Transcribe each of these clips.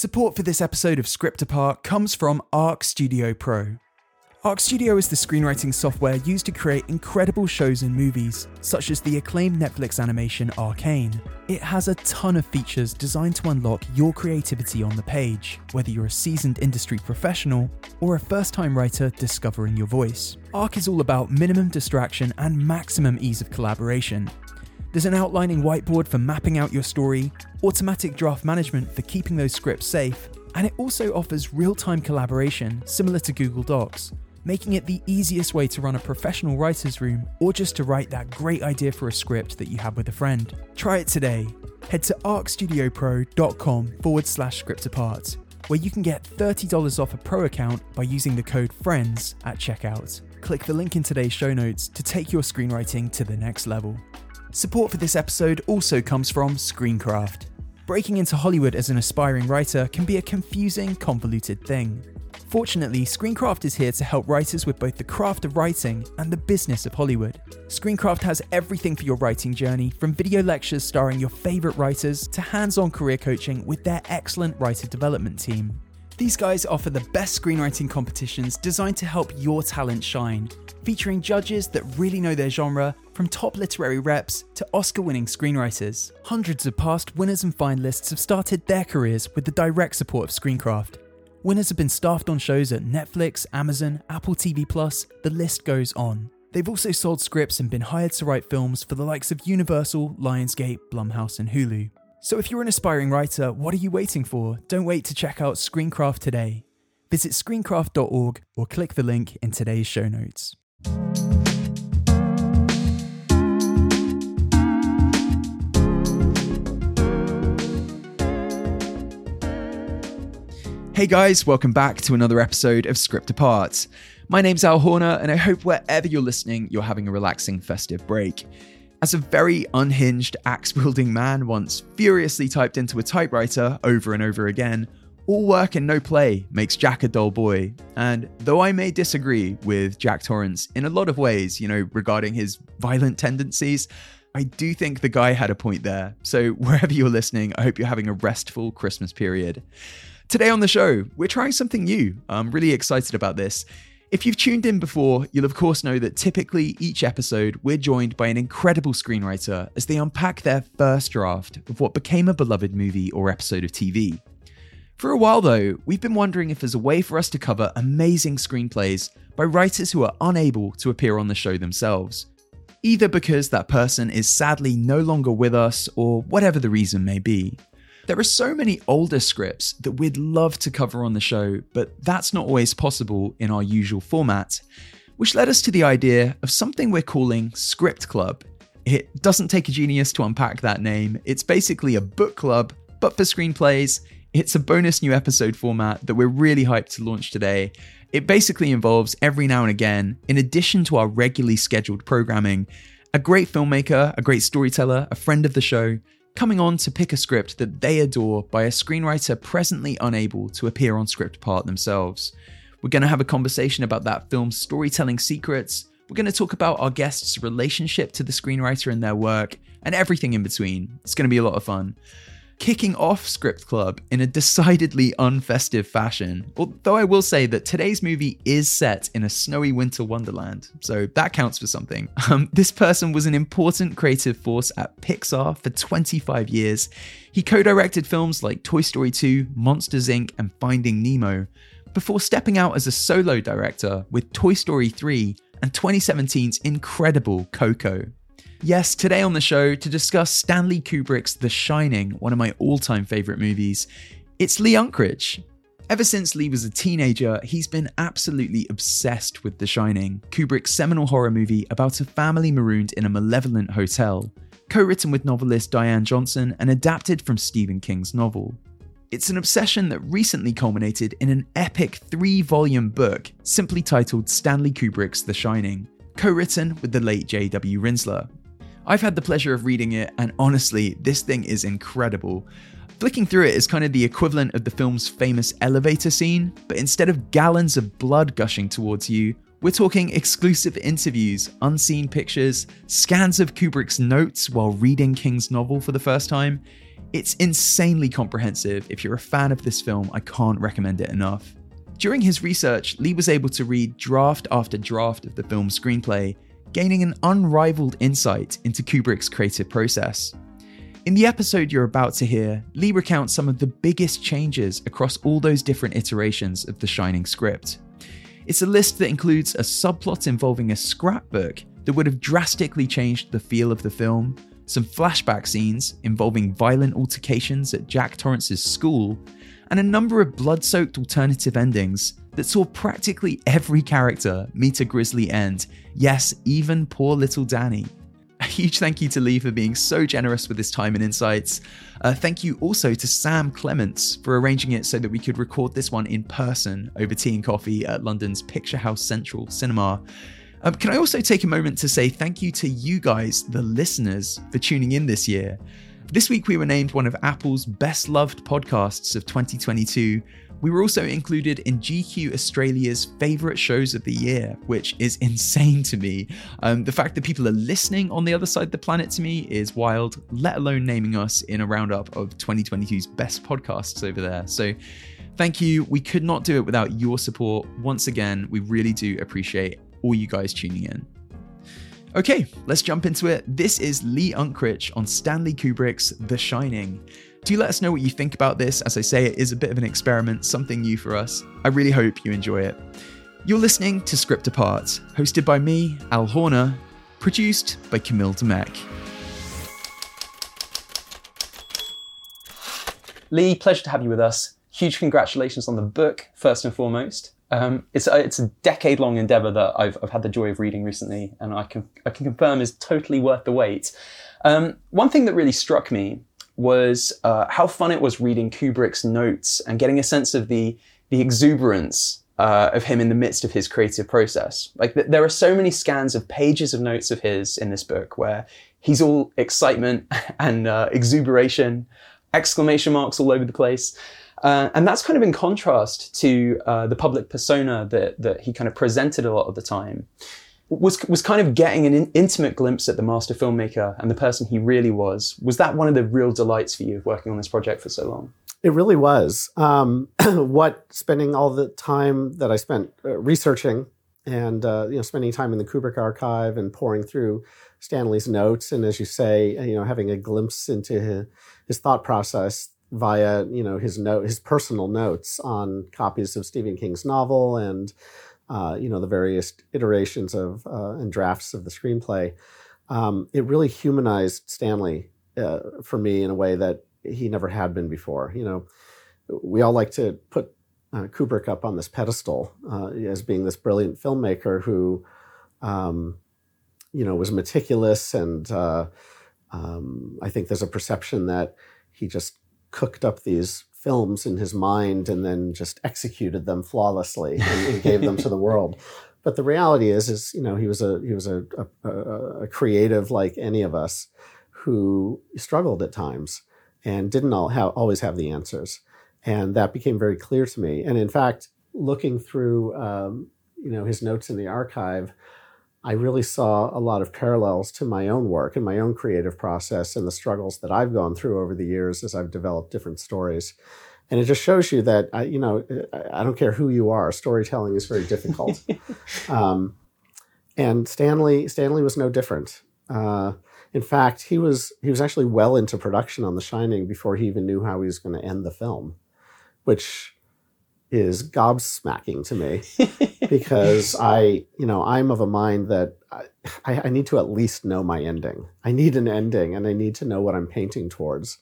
Support for this episode of Script Apart comes from Arc Studio Pro. Arc Studio is the screenwriting software used to create incredible shows and movies, such as the acclaimed Netflix animation Arcane. It has a ton of features designed to unlock your creativity on the page, whether you're a seasoned industry professional or a first time writer discovering your voice. Arc is all about minimum distraction and maximum ease of collaboration. There's an outlining whiteboard for mapping out your story, automatic draft management for keeping those scripts safe, and it also offers real time collaboration similar to Google Docs making it the easiest way to run a professional writer's room or just to write that great idea for a script that you have with a friend. Try it today. Head to arcstudiopro.com forward slash script apart, where you can get $30 off a pro account by using the code FRIENDS at checkout. Click the link in today's show notes to take your screenwriting to the next level. Support for this episode also comes from Screencraft. Breaking into Hollywood as an aspiring writer can be a confusing, convoluted thing. Fortunately, Screencraft is here to help writers with both the craft of writing and the business of Hollywood. Screencraft has everything for your writing journey, from video lectures starring your favourite writers to hands on career coaching with their excellent writer development team. These guys offer the best screenwriting competitions designed to help your talent shine, featuring judges that really know their genre, from top literary reps to Oscar winning screenwriters. Hundreds of past winners and finalists have started their careers with the direct support of Screencraft. Winners have been staffed on shows at Netflix, Amazon, Apple TV Plus, the list goes on. They've also sold scripts and been hired to write films for the likes of Universal, Lionsgate, Blumhouse, and Hulu. So if you're an aspiring writer, what are you waiting for? Don't wait to check out Screencraft today. Visit screencraft.org or click the link in today's show notes. Hey guys, welcome back to another episode of Script Apart. My name's Al Horner, and I hope wherever you're listening, you're having a relaxing festive break. As a very unhinged, axe wielding man once furiously typed into a typewriter over and over again, all work and no play makes Jack a dull boy. And though I may disagree with Jack Torrance in a lot of ways, you know, regarding his violent tendencies, I do think the guy had a point there. So wherever you're listening, I hope you're having a restful Christmas period. Today on the show, we're trying something new. I'm really excited about this. If you've tuned in before, you'll of course know that typically each episode we're joined by an incredible screenwriter as they unpack their first draft of what became a beloved movie or episode of TV. For a while though, we've been wondering if there's a way for us to cover amazing screenplays by writers who are unable to appear on the show themselves. Either because that person is sadly no longer with us or whatever the reason may be. There are so many older scripts that we'd love to cover on the show, but that's not always possible in our usual format, which led us to the idea of something we're calling Script Club. It doesn't take a genius to unpack that name, it's basically a book club, but for screenplays. It's a bonus new episode format that we're really hyped to launch today. It basically involves every now and again, in addition to our regularly scheduled programming, a great filmmaker, a great storyteller, a friend of the show, coming on to pick a script that they adore by a screenwriter presently unable to appear on Script Apart themselves. We're going to have a conversation about that film's storytelling secrets. We're going to talk about our guest's relationship to the screenwriter and their work, and everything in between. It's going to be a lot of fun kicking off Script Club in a decidedly unfestive fashion. Although I will say that today's movie is set in a snowy winter wonderland, so that counts for something. Um, this person was an important creative force at Pixar for 25 years. He co directed films like Toy Story 2, Monsters Inc., and Finding Nemo, before stepping out as a solo director with Toy Story 3 and 2017's incredible Coco. Yes, today on the show to discuss Stanley Kubrick's The Shining, one of my all time favourite movies, it's Lee Unkrich. Ever since Lee was a teenager, he's been absolutely obsessed with The Shining, Kubrick's seminal horror movie about a family marooned in a malevolent hotel, co written with novelist Diane Johnson and adapted from Stephen King's novel. It's an obsession that recently culminated in an epic three volume book simply titled Stanley Kubrick's The Shining, co written with the late J.W. Rinzler, I've had the pleasure of reading it, and honestly, this thing is incredible. Flicking through it is kind of the equivalent of the film's famous elevator scene, but instead of gallons of blood gushing towards you, we're talking exclusive interviews, unseen pictures, scans of Kubrick's notes while reading King's novel for the first time. It's insanely comprehensive. If you're a fan of this film, I can't recommend it enough. During his research, Lee was able to read draft after draft of the film's screenplay, gaining an unrivaled insight into Kubrick's creative process. In the episode you're about to hear, Lee recounts some of the biggest changes across all those different iterations of the Shining script. It's a list that includes a subplot involving a scrapbook that would have drastically changed the feel of the film, some flashback scenes involving violent altercations at Jack Torrance's school, and a number of blood soaked alternative endings that saw practically every character meet a grisly end. Yes, even poor little Danny. A huge thank you to Lee for being so generous with his time and insights. Uh, thank you also to Sam Clements for arranging it so that we could record this one in person over tea and coffee at London's Picturehouse Central Cinema. Um, can I also take a moment to say thank you to you guys, the listeners, for tuning in this year? This week we were named one of Apple's best loved podcasts of 2022, we were also included in GQ Australia's favourite shows of the year, which is insane to me. Um, the fact that people are listening on the other side of the planet to me is wild, let alone naming us in a roundup of 2022's best podcasts over there. So, thank you. We could not do it without your support. Once again, we really do appreciate all you guys tuning in. Okay, let's jump into it. This is Lee Unkrich on Stanley Kubrick's The Shining. Do let us know what you think about this. As I say, it is a bit of an experiment, something new for us. I really hope you enjoy it. You're listening to Script Apart, hosted by me, Al Horner, produced by Camille Demek. Lee, pleasure to have you with us. Huge congratulations on the book, first and foremost. Um, it's, a, it's a decade long endeavor that I've, I've had the joy of reading recently, and I can, I can confirm is totally worth the wait. Um, one thing that really struck me was uh, how fun it was reading Kubrick's notes and getting a sense of the the exuberance uh, of him in the midst of his creative process. Like th- there are so many scans of pages of notes of his in this book where he's all excitement and uh, exuberation, exclamation marks all over the place. Uh, and that's kind of in contrast to uh, the public persona that, that he kind of presented a lot of the time was was kind of getting an in, intimate glimpse at the master filmmaker and the person he really was. Was that one of the real delights for you working on this project for so long? It really was. Um, what spending all the time that I spent uh, researching and uh, you know spending time in the Kubrick archive and pouring through Stanley's notes and as you say, you know having a glimpse into his, his thought process via you know his note his personal notes on copies of Stephen King's novel and uh, you know, the various iterations of uh, and drafts of the screenplay, um, it really humanized Stanley uh, for me in a way that he never had been before. You know, we all like to put uh, Kubrick up on this pedestal uh, as being this brilliant filmmaker who, um, you know, was meticulous and um, I think there's a perception that he just cooked up these films in his mind and then just executed them flawlessly and, and gave them to the world. But the reality is, is you know, he was a he was a, a, a creative like any of us, who struggled at times and didn't all have, always have the answers, and that became very clear to me. And in fact, looking through um, you know his notes in the archive, I really saw a lot of parallels to my own work and my own creative process and the struggles that I've gone through over the years as I've developed different stories. And it just shows you that, you know, I don't care who you are, storytelling is very difficult. um, and Stanley, Stanley was no different. Uh, in fact, he was he was actually well into production on The Shining before he even knew how he was going to end the film, which is gobsmacking to me because I, you know, I'm of a mind that I, I, need to at least know my ending. I need an ending and I need to know what I'm painting towards.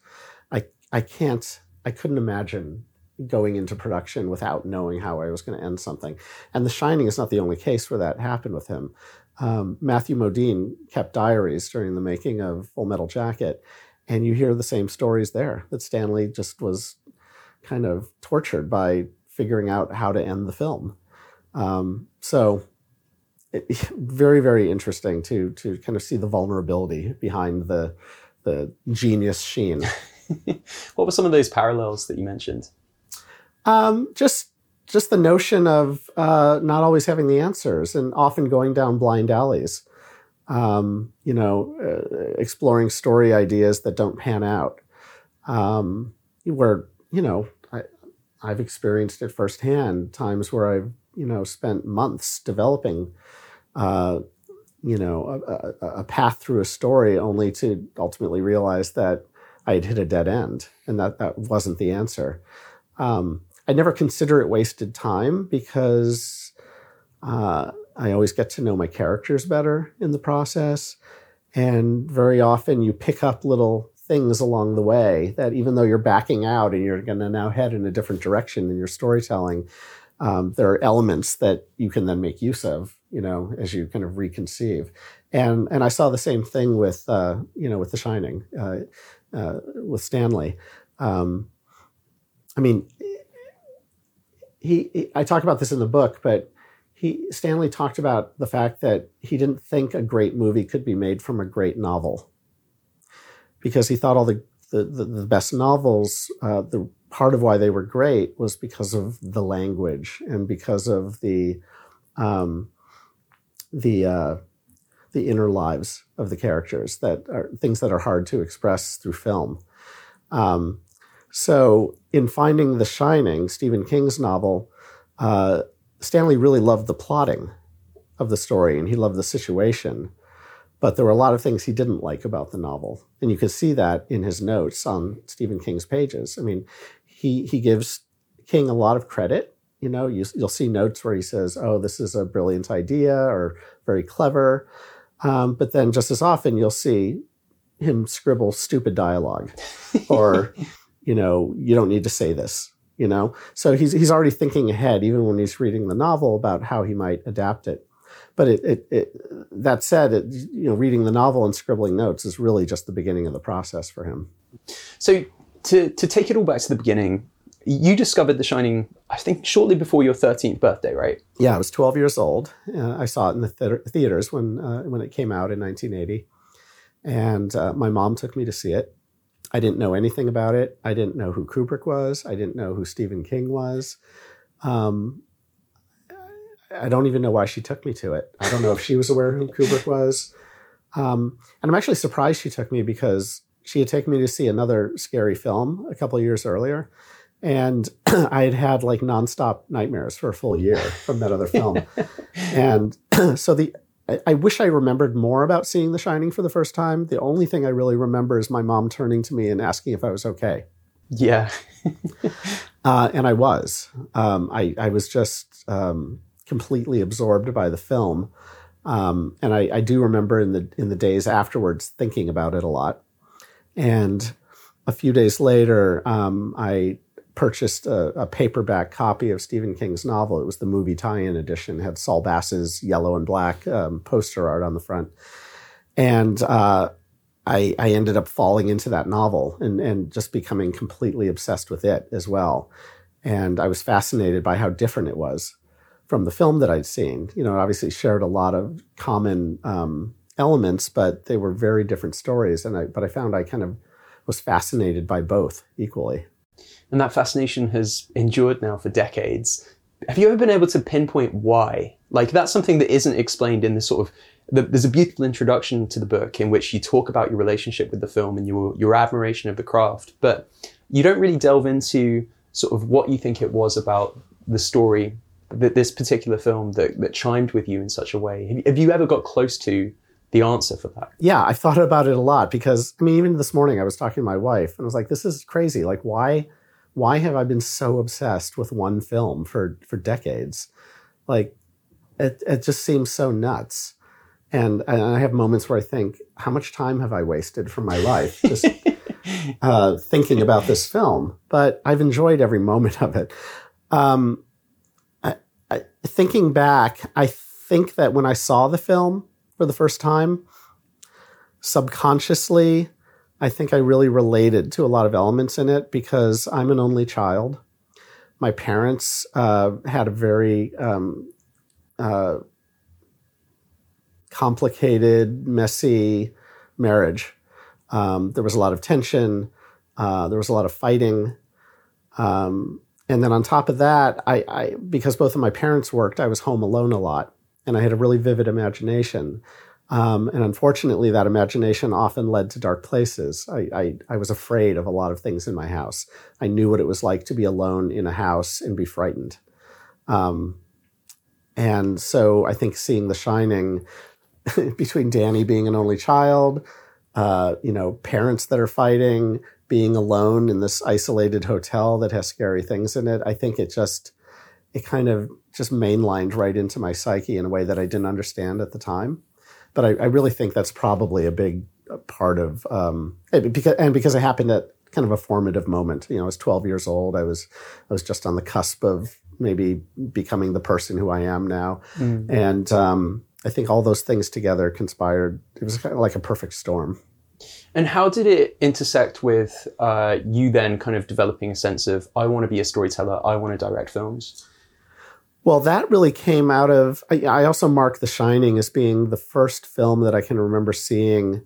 I, I can't, I couldn't imagine going into production without knowing how I was going to end something. And The Shining is not the only case where that happened with him. Um, Matthew Modine kept diaries during the making of Full Metal Jacket, and you hear the same stories there that Stanley just was kind of tortured by figuring out how to end the film. Um, so, it, very very interesting to to kind of see the vulnerability behind the the genius sheen. what were some of those parallels that you mentioned? Um, just just the notion of uh, not always having the answers and often going down blind alleys. Um, you know, uh, exploring story ideas that don't pan out. um, where you know I've experienced it firsthand. Times where I've you know spent months developing, uh, you know, a, a, a path through a story, only to ultimately realize that I had hit a dead end, and that that wasn't the answer. Um, I never consider it wasted time because uh, I always get to know my characters better in the process. And very often you pick up little things along the way that even though you're backing out and you're going to now head in a different direction in your storytelling, um, there are elements that you can then make use of, you know, as you kind of reconceive. And and I saw the same thing with uh, you know with The Shining, uh, uh, with Stanley. Um, I mean, he, he, I talk about this in the book, but he Stanley talked about the fact that he didn't think a great movie could be made from a great novel because he thought all the the, the, the best novels, uh, the part of why they were great was because of the language and because of the um, the uh, the inner lives of the characters that are things that are hard to express through film. Um, so, in finding The Shining, Stephen King's novel, uh, Stanley really loved the plotting of the story and he loved the situation. But there were a lot of things he didn't like about the novel. And you can see that in his notes on Stephen King's pages. I mean, he, he gives King a lot of credit. You know, you, will see notes where he says, oh, this is a brilliant idea or very clever. Um, but then just as often, you'll see him scribble stupid dialogue or you know, you don't need to say this, you know? So he's, he's already thinking ahead, even when he's reading the novel about how he might adapt it. But it, it, it that said, it, you know, reading the novel and scribbling notes is really just the beginning of the process for him. So to, to take it all back to the beginning, you discovered The Shining, I think, shortly before your 13th birthday, right? Yeah, I was 12 years old. Uh, I saw it in the theater, theaters when, uh, when it came out in 1980. And uh, my mom took me to see it. I didn't know anything about it. I didn't know who Kubrick was. I didn't know who Stephen King was. Um, I don't even know why she took me to it. I don't know if she was aware who Kubrick was. Um, and I'm actually surprised she took me because she had taken me to see another scary film a couple years earlier. And I had had like nonstop nightmares for a full year from that other film. and so the I, I, wish I remembered more about seeing The Shining for the first time. The only thing I really remember is my mom turning to me and asking if I was okay. Yeah. uh, and I was. Um, I, I was just um, completely absorbed by the film. Um, and I, I, do remember in the in the days afterwards thinking about it a lot. And a few days later, um, I purchased a, a, paperback copy of Stephen King's novel. It was the movie tie-in edition. It had Saul Bass's yellow and black um, poster art on the front, and uh, I, I, ended up falling into that novel and, and just becoming completely obsessed with it as well. And I was fascinated by how different it was from the film that I'd seen. You know, obviously shared a lot of common um, elements, but they were very different stories. And I, but I found I kind of was fascinated by both equally and that fascination has endured now for decades. Have you ever been able to pinpoint why? Like that's something that isn't explained in this sort of. The, there's a beautiful introduction to the book in which you talk about your relationship with the film and your your admiration of the craft, but you don't really delve into sort of what you think it was about the story this particular film that, that chimed with you in such a way. Have, you ever got close to the answer for that? Yeah, I thought about it a lot because I mean, even this morning I was talking to my wife and I was like, "This is crazy. Like, why?" why have I been so obsessed with one film for for decades? Like it it just seems so nuts. And, and I have moments where I think, how much time have I wasted from my life just uh, thinking about this film? But I've enjoyed every moment of it. Um, thinking back, I think that when I saw the film for the first time, subconsciously, I think I really related to a lot of elements in it because I'm an only child. My parents uh, had a very um, uh, complicated, messy marriage. Um, there was a lot of tension. Uh, there was a lot of fighting. Um, and then on top of that, I, I, because both of my parents worked, I was home alone a lot, and I had a really vivid imagination. Um, and unfortunately, that imagination often led to dark places. I, I, I, was afraid of a lot of things in my house. I knew what it was like to be alone in a house and be frightened. Um, and so I think seeing The Shining between Danny being an only child, uh, you know, parents that are fighting, being alone in this isolated hotel that has scary things in it, I think it just, it kind of just mainlined right into my psyche in a way that I didn't understand at the time but I, I really think that's probably a big part of um, because and because it happened at kind of a formative moment. You know, I was 12 years old. I was I was just on the cusp of maybe becoming the person who I am now, mm. and um, I think all those things together conspired. It was kind of like a perfect storm. And how did it intersect with uh, you then kind of developing a sense of I want to be a storyteller, I want to direct films? Well, that really came out of. I, I also mark The Shining as being the first film that I can remember seeing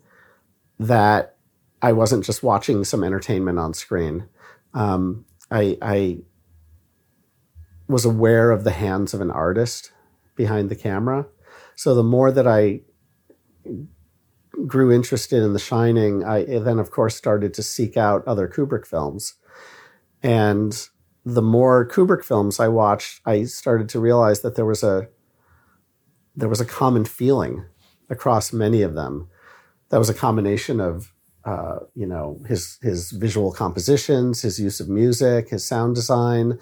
that I wasn't just watching some entertainment on screen. Um, I, I was aware of the hands of an artist behind the camera. So the more that I grew interested in The Shining, I then, of course, started to seek out other Kubrick films. And the more Kubrick films I watched, I started to realize that there was a there was a common feeling across many of them. That was a combination of uh, you know his his visual compositions, his use of music, his sound design,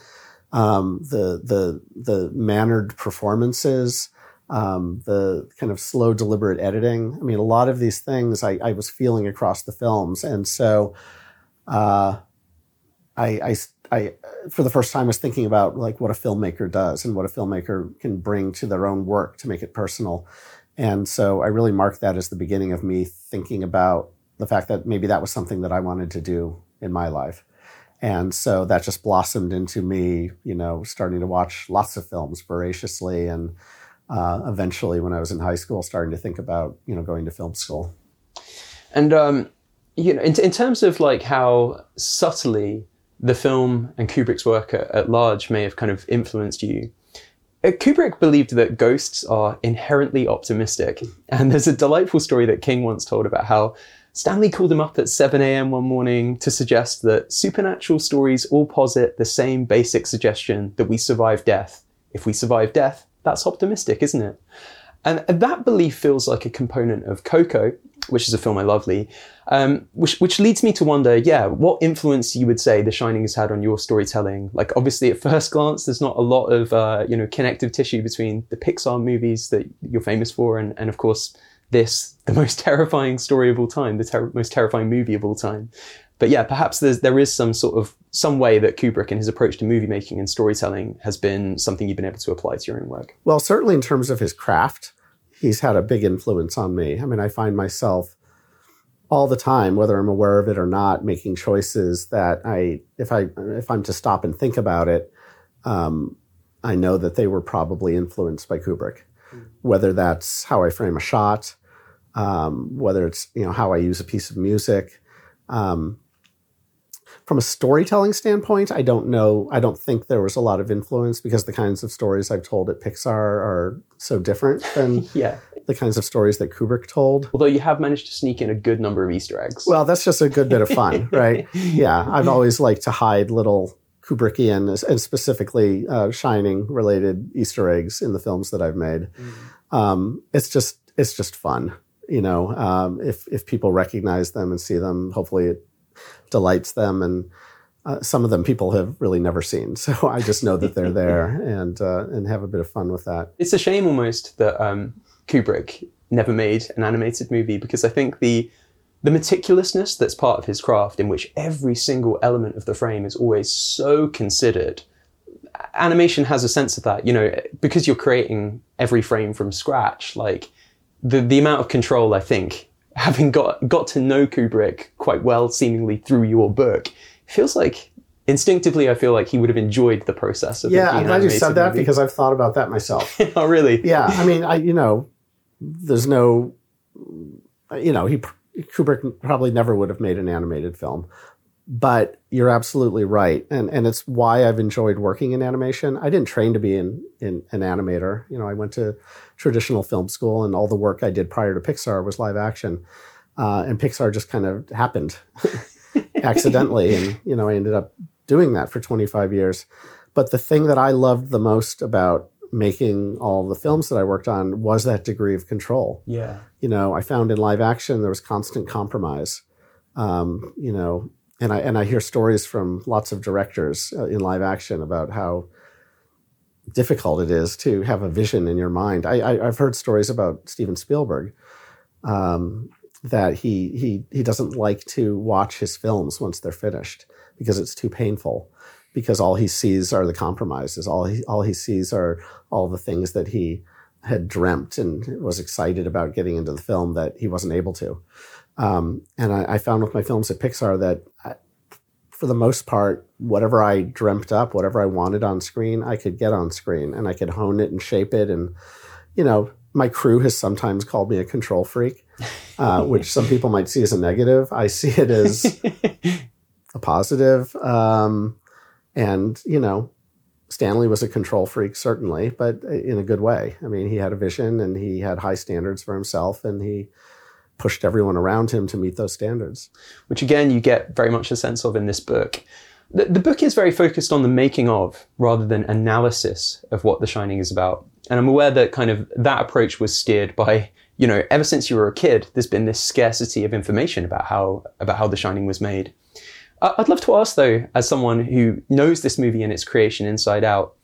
um, the the the mannered performances, um, the kind of slow, deliberate editing. I mean, a lot of these things I, I was feeling across the films, and so uh, I, I I, for the first time, was thinking about like what a filmmaker does and what a filmmaker can bring to their own work to make it personal. And so I really marked that as the beginning of me thinking about the fact that maybe that was something that I wanted to do in my life. And so that just blossomed into me, you know, starting to watch lots of films voraciously. And uh, eventually, when I was in high school, starting to think about, you know, going to film school. And, um, you know, in, in terms of like how subtly the film and Kubrick's work at, at large may have kind of influenced you. Uh, Kubrick believed that ghosts are inherently optimistic. And there's a delightful story that King once told about how Stanley called him up at 7 a.m. one morning to suggest that supernatural stories all posit the same basic suggestion that we survive death. If we survive death, that's optimistic, isn't it? And that belief feels like a component of Coco, which is a film I lovely, um, which which leads me to wonder, yeah, what influence you would say The Shining has had on your storytelling? Like, obviously, at first glance, there's not a lot of uh, you know connective tissue between the Pixar movies that you're famous for, and and of course this, the most terrifying story of all time, the ter- most terrifying movie of all time. But yeah, perhaps there's, there is some sort of some way that Kubrick and his approach to movie making and storytelling has been something you've been able to apply to your own work. Well, certainly in terms of his craft, he's had a big influence on me. I mean, I find myself all the time, whether I'm aware of it or not, making choices that I, if I, if I'm to stop and think about it, um, I know that they were probably influenced by Kubrick. Mm. Whether that's how I frame a shot, um, whether it's you know how I use a piece of music. Um, from a storytelling standpoint, I don't know. I don't think there was a lot of influence because the kinds of stories I've told at Pixar are so different than yeah. the kinds of stories that Kubrick told. Although you have managed to sneak in a good number of Easter eggs. Well, that's just a good bit of fun, right? Yeah, I've always liked to hide little Kubrickian and specifically uh, Shining related Easter eggs in the films that I've made. Mm-hmm. Um, it's just it's just fun, you know. Um, if if people recognize them and see them, hopefully it delights them and uh, some of them people have really never seen. So I just know that they're there and uh, and have a bit of fun with that. It's a shame almost that um, Kubrick never made an animated movie because I think the the meticulousness that's part of his craft, in which every single element of the frame is always so considered. Animation has a sense of that, you know, because you're creating every frame from scratch. Like the the amount of control, I think, having got got to know Kubrick quite well, seemingly through your book, feels like instinctively I feel like he would have enjoyed the process of yeah. I'm glad you said that movie. because I've thought about that myself. oh, really? Yeah. I mean, I you know, there's no, you know, he Kubrick probably never would have made an animated film, but you're absolutely right, and and it's why I've enjoyed working in animation. I didn't train to be in, in an animator. You know, I went to traditional film school, and all the work I did prior to Pixar was live action, uh, and Pixar just kind of happened accidentally, and you know, I ended up doing that for 25 years. But the thing that I loved the most about making all the films that I worked on was that degree of control. Yeah. You know, I found in live action there was constant compromise. Um, you know, and I and I hear stories from lots of directors uh, in live action about how difficult it is to have a vision in your mind. I, I have heard stories about Steven Spielberg um, that he he he doesn't like to watch his films once they're finished because it's too painful. Because all he sees are the compromises. All he all he sees are all the things that he had dreamt and was excited about getting into the film that he wasn't able to. Um, and I, I, found with my films at Pixar that, I, for the most part, whatever I dreamt up, whatever I wanted on screen, I could get on screen, and I could hone it and shape it. And you know, my crew has sometimes called me a control freak, uh, which some people might see as a negative. I see it as a positive. Um, and you know, Stanley was a control freak, certainly, but in a good way. I mean, he had a vision and he had high standards for himself, and he pushed everyone around him to meet those standards. Which again, you get very much a sense of in this book. The, the book is very focused on the making of rather than analysis of what The Shining is about. And I'm aware that kind of that approach was steered by, you know, ever since you were a kid, there's been this scarcity of information about how about how The Shining was made. I'd love to ask though, as someone who knows this movie and its creation inside out,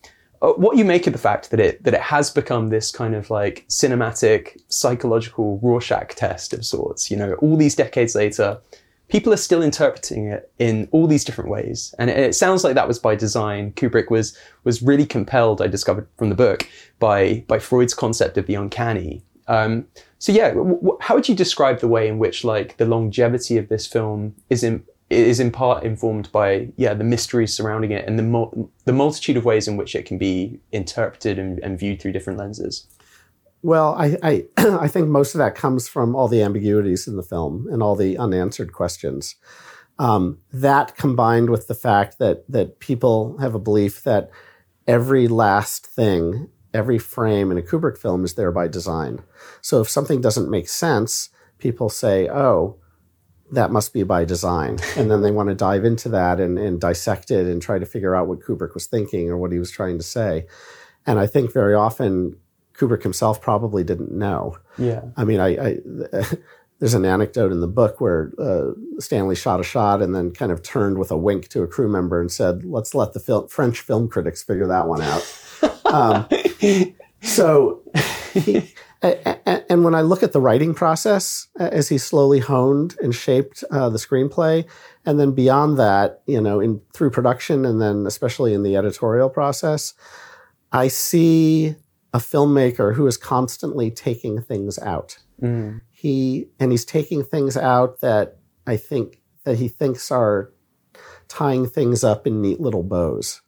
what you make of the fact that it that it has become this kind of like cinematic psychological Rorschach test of sorts. You know, all these decades later, people are still interpreting it in all these different ways, and it, it sounds like that was by design. Kubrick was was really compelled. I discovered from the book by by Freud's concept of the uncanny. Um, so yeah, w- w- how would you describe the way in which like the longevity of this film is in is in part informed by yeah the mysteries surrounding it and the mul- the multitude of ways in which it can be interpreted and, and viewed through different lenses. Well, I I, I, think most of that comes from all the ambiguities in the film and all the unanswered questions. Um, that combined with the fact that that people have a belief that every last thing, every frame in a Kubrick film is there by design. So if something doesn't make sense, people say, "Oh." That must be by design. And then they want to dive into that and, and dissect it and try to figure out what Kubrick was thinking or what he was trying to say. And I think very often Kubrick himself probably didn't know. Yeah. I mean, I, I there's an anecdote in the book where uh, Stanley shot a shot and then kind of turned with a wink to a crew member and said, "Let's let the fil- French film critics figure that one out." um, so he, and when I look at the writing process as he slowly honed and shaped uh, the screenplay, and then beyond that, you know, in through production, and then especially in the editorial process, I see a filmmaker who is constantly taking things out. Mm. He and he's taking things out that I think that he thinks are tying things up in neat little bows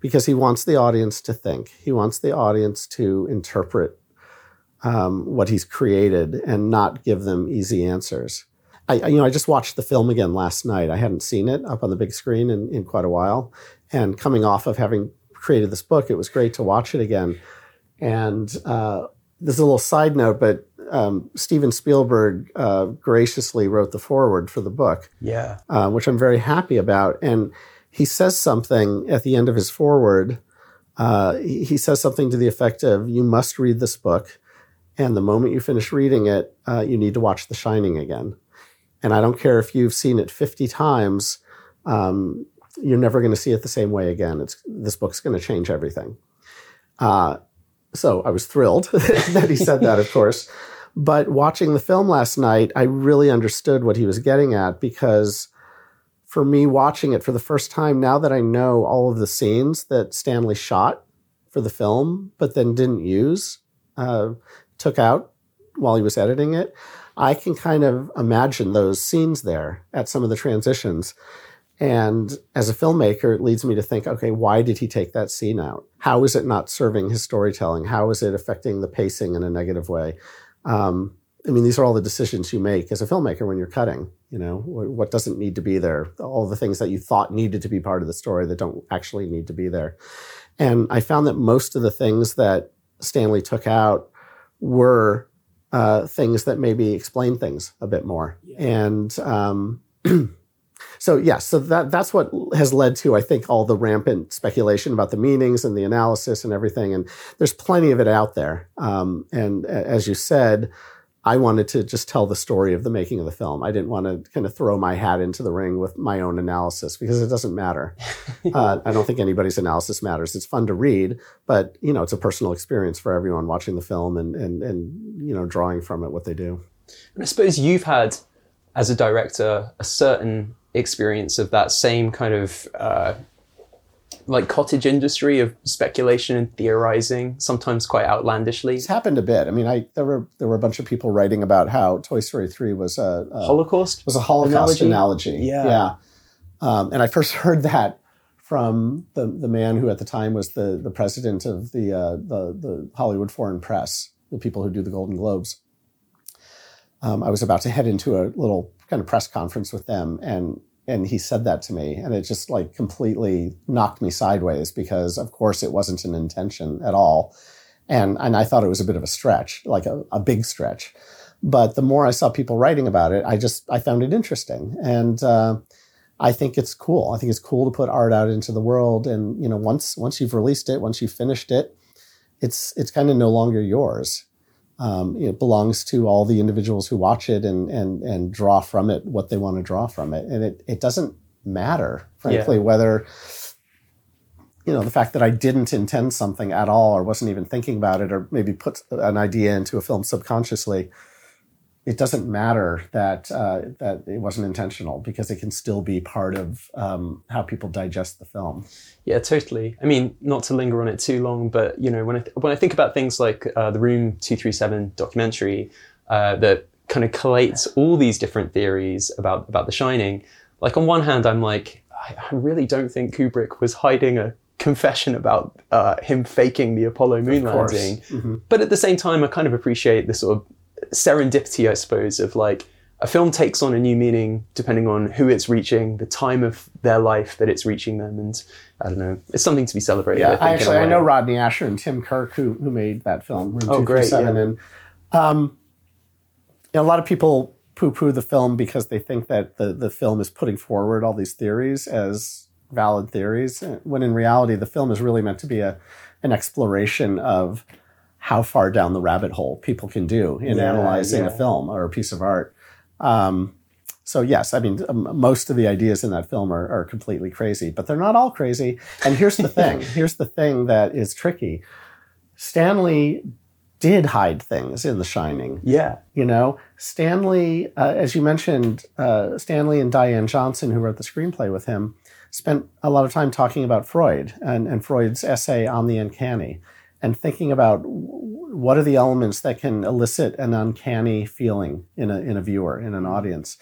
because he wants the audience to think. He wants the audience to interpret um, what he's created and not give them easy answers. I, you know, I just watched the film again last night. I hadn't seen it up on the big screen in, in quite a while, and coming off of having created this book, it was great to watch it again. And uh, there's a little side note, but um, Steven Spielberg uh, graciously wrote the foreword for the book. Yeah, uh, which I'm very happy about. And he says something at the end of his foreword. Uh, he says something to the effect of, "You must read this book." And the moment you finish reading it, uh, you need to watch The Shining again. And I don't care if you've seen it 50 times, um, you're never going to see it the same way again. It's, this book's going to change everything. Uh, so I was thrilled that he said that, of course. But watching the film last night, I really understood what he was getting at because for me, watching it for the first time, now that I know all of the scenes that Stanley shot for the film, but then didn't use, uh, took out while he was editing it, I can kind of imagine those scenes there at some of the transitions. And as a filmmaker, it leads me to think, okay, why did he take that scene out? How is it not serving his storytelling? How is it affecting the pacing in a negative way? Um, I mean, these are all the decisions you make as a filmmaker when you're cutting. You know, what doesn't need to be there? All the things that you thought needed to be part of the story that don't actually need to be there. And I found that most of the things that Stanley took out were uh, things that maybe explain things a bit more. Yeah. And um, so, yeah, so that that's what has led to, I think, all the rampant speculation about the meanings and the analysis and everything. And there's plenty of it out there. Um, and as you said, I wanted to just tell the story of the making of the film. I didn't want to kind of throw my hat into the ring with my own analysis because it doesn't matter. uh, I don't think anybody's analysis matters. It's fun to read, but you know, it's a personal experience for everyone watching the film and and and you know, drawing from it what they do. And I suppose you've had, as a director, a certain experience of that same kind of uh, like cottage industry of speculation and theorizing, sometimes quite outlandishly. It's happened a bit. I mean, I there were there were a bunch of people writing about how Toy Story three was a, a Holocaust was a Holocaust analogy. analogy. Yeah, yeah. Um, and I first heard that from the the man who at the time was the the president of the uh, the the Hollywood Foreign Press, the people who do the Golden Globes. Um, I was about to head into a little kind of press conference with them, and and he said that to me and it just like completely knocked me sideways because of course it wasn't an intention at all. And and i thought it was a bit of a stretch like a, a big stretch. But the more i saw people writing about it i just i found it interesting. And uh, i think it's cool. I think it's cool to put art out into the world. And you know once once you've released it once you've finished it it's it's kind of no longer yours um, it belongs to all the individuals who watch it and and and draw from it what they want to draw from it, and it it doesn't matter, frankly, yeah. whether you know the fact that I didn't intend something at all or wasn't even thinking about it or maybe put an idea into a film subconsciously it doesn't matter that uh, that it wasn't intentional because it can still be part of um, how people digest the film. Yeah, totally. I mean, not to linger on it too long, but you know, when I th- when I think about things like uh, the Room Two Three Seven documentary uh, that kind of collates all these different theories about about The Shining, like on one hand, I'm like, I, I really don't think Kubrick was hiding a confession about uh, him faking the Apollo moon landing. Mm-hmm. But at the same time, I kind of appreciate the sort of serendipity, I suppose, of like a film takes on a new meaning depending on who it's reaching, the time of their life that it's reaching them, and I don't know, it's something to be celebrated. Yeah, I actually I know Rodney Ascher and Tim Kirk who who made that film. Room oh, great! Yeah. And um, you know, a lot of people poo-poo the film because they think that the the film is putting forward all these theories as valid theories, when in reality the film is really meant to be a an exploration of how far down the rabbit hole people can do in yeah, analyzing yeah. a film or a piece of art. Um, so yes, I mean um, most of the ideas in that film are, are, completely crazy, but they're not all crazy. And here's the thing: here's the thing that is tricky. Stanley did hide things in The Shining. Yeah, you know, Stanley, uh, as you mentioned, uh, Stanley and Diane Johnson, who wrote the screenplay with him, spent a lot of time talking about Freud and, and Freud's essay on the uncanny and thinking about what are the elements that can elicit an uncanny feeling in a, in a viewer, in an mm-hmm. audience.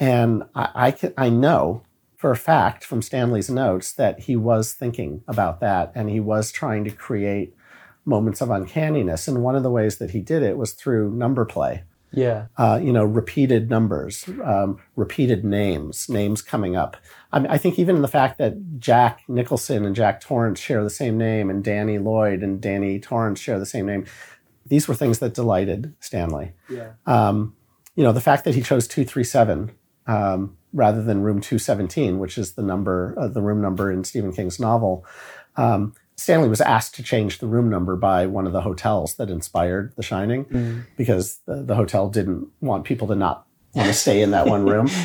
And I, I, can, I know for a fact from Stanley's notes that he was thinking about that and he was trying to create moments of uncanniness. And one of the ways that he did it was through number play. Yeah. Uh, you know, repeated numbers, um, repeated names, names coming up. I, mean, I think even the fact that Jack Nicholson and Jack Torrance share the same name, and Danny Lloyd and Danny Torrance share the same name, these were things that delighted Stanley. Yeah. Um, you know, the fact that he chose two three seven um, rather than room two seventeen, which is the number, uh, the room number in Stephen King's novel. Um, Stanley was asked to change the room number by one of the hotels that inspired The Shining mm. because the, the, hotel didn't want people to not want to stay in that one room.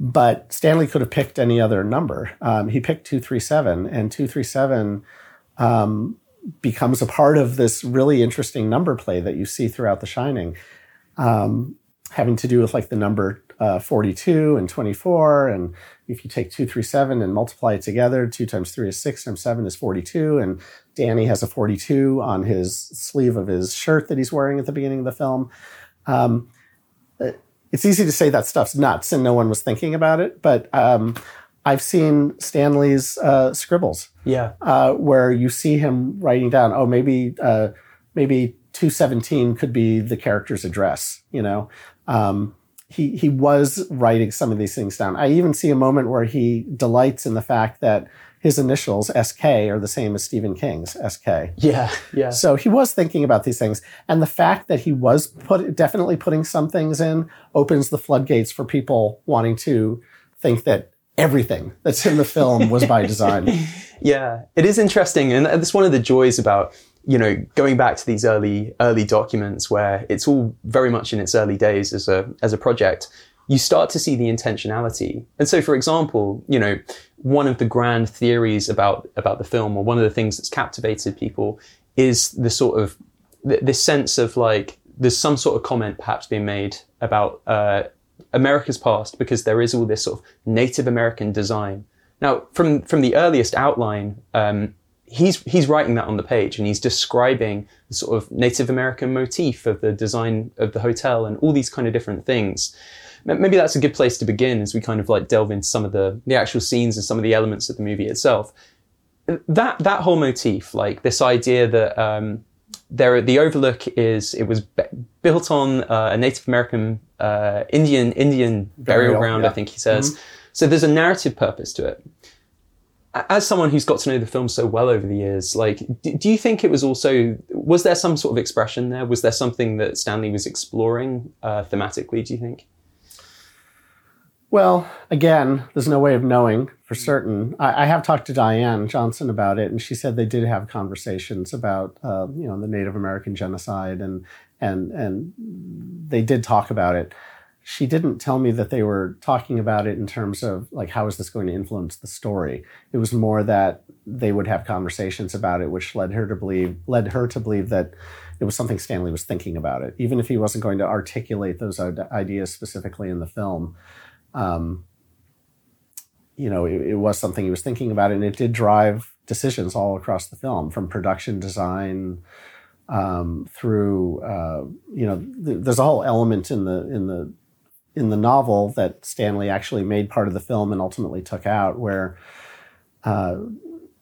But Stanley could have picked any other number. Um, he picked 237, and 237 um, becomes a part of this really interesting number play that you see throughout The Shining, um, having to do with like the number uh, 42 and 24. And if you take 237 and multiply it together, 2 times 3 is 6 times 7 is 42. And Danny has a 42 on his sleeve of his shirt that he's wearing at the beginning of the film. Um, it's easy to say that stuff's nuts and no one was thinking about it, but um, I've seen Stanley's uh, scribbles. Yeah. Uh, where you see him writing down, oh, maybe uh, maybe 217 could be the character's address, you know. Um, he he was writing some of these things down. I even see a moment where he delights in the fact that his initials SK are the same as Stephen King's SK. Yeah, yeah. So he was thinking about these things, and the fact that he was put definitely putting some things in opens the floodgates for people wanting to think that everything that's in the film was by design. yeah, it is interesting, and that's one of the joys about you know going back to these early early documents where it's all very much in its early days as a as a project. You start to see the intentionality, and so for example, you know one of the grand theories about about the film, or one of the things that's captivated people, is the sort of this sense of like there's some sort of comment perhaps being made about uh, America's past because there is all this sort of Native American design. Now, from from the earliest outline, um, he's he's writing that on the page and he's describing the sort of Native American motif of the design of the hotel and all these kind of different things. Maybe that's a good place to begin as we kind of like delve into some of the the actual scenes and some of the elements of the movie itself. That that whole motif, like this idea that um, there the Overlook is it was built on uh, a Native American uh, Indian Indian burial, burial ground, yeah. I think he says. Mm-hmm. So there's a narrative purpose to it. As someone who's got to know the film so well over the years, like, do, you think it was also was there some sort of expression there? Was there something that Stanley was exploring uh, thematically? Do you think? Well, again, there's no way of knowing for certain. I, I, have talked to Diane Johnson about it, and she said they did have conversations about, uh, you know, the Native American genocide, and and and they did talk about it. She didn't tell me that they were talking about it in terms of like how is this going to influence the story. It was more that they would have conversations about it, which led her to believe led her to believe that it was something Stanley was thinking about it, even if he wasn't going to articulate those ideas specifically in the film um, you know, it, it, was something he was thinking about, and it did drive decisions all across the film, from production design um, through, uh, you know, th- there's a whole element in the in the in the novel that Stanley actually made part of the film and ultimately took out, where uh,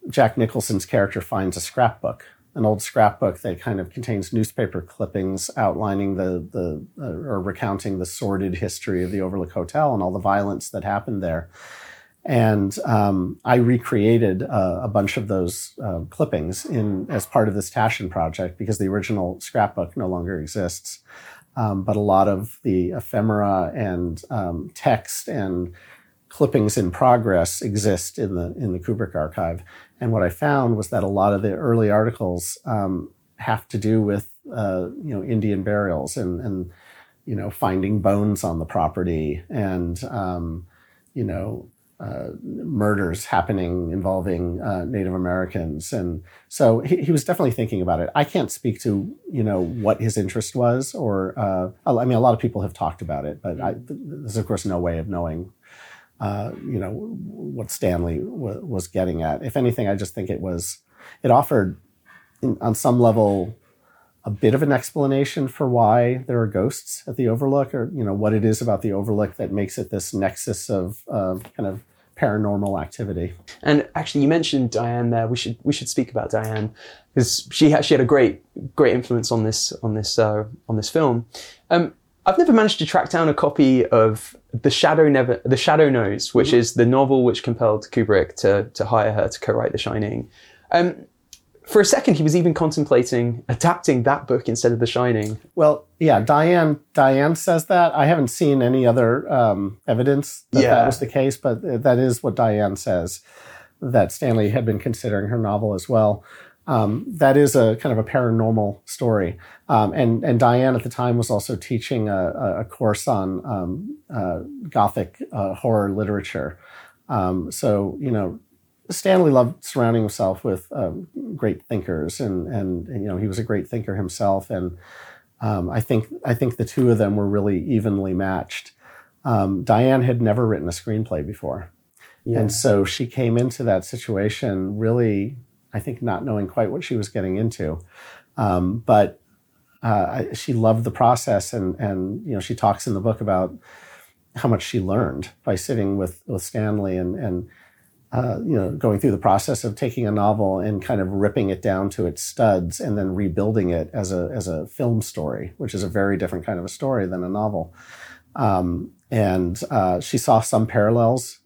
Jack Nicholson's character finds a scrapbook an old scrapbook that kind of contains newspaper clippings outlining the the uh, or recounting the sordid history of the Overlook Hotel and all the violence that happened there. And um, I recreated uh, a bunch of those uh, clippings in as part of this Taschen project because the original scrapbook no longer exists. Um, but a lot of the ephemera and um, text and clippings in progress exist in the in the Kubrick archive. And what I found was that a lot of the early articles um, have to do with uh, you know Indian burials and and you know finding bones on the property and um, you know uh, murders happening involving uh, Native Americans, and so he, he, was definitely thinking about it. I can't speak to you know what his interest was, or uh, I mean, a lot of people have talked about it, but I, there's of course no way of knowing uh, you know what Stanley w- was getting at. If anything, I just think it was it offered in, on some level a bit of an explanation for why there are ghosts at the Overlook, or you know what it is about the Overlook that makes it this nexus of uh, kind of paranormal activity. And actually, you mentioned Diane there. We should we should speak about Diane because she had, she had a great great influence on this on this uh, on this film. Um, I've never managed to track down a copy of the Shadow Never, The Shadow Knows, which mm-hmm. is the novel which compelled Kubrick to to hire her to co-write The Shining. Um, for a second, he was even contemplating adapting that book instead of The Shining. Well, yeah, Diane Diane says that. I haven't seen any other um, evidence that yeah. that was the case, but that is what Diane says. That Stanley had been considering her novel as well. Um, that is a kind of a paranormal story. Um, and, and Diane at the time was also teaching a, a course on um, uh, Gothic uh, horror literature. Um, so, you know, Stanley loved surrounding himself with um, great thinkers, and, and, and, you know he was a great thinker himself. And um, I think I think the two of them were really evenly matched. Diane had never written a screenplay before, yeah. and so she came into that situation really I think not knowing quite what she was getting into. Um, but uh, she loved the process, and and you know she talks in the book about how much she learned by sitting with with Stanley and and uh, you know going through the process of taking a novel and kind of ripping it down to its studs and then rebuilding it as a as a film story, which is a very different kind of a story than a novel. Um, and uh, she saw some parallels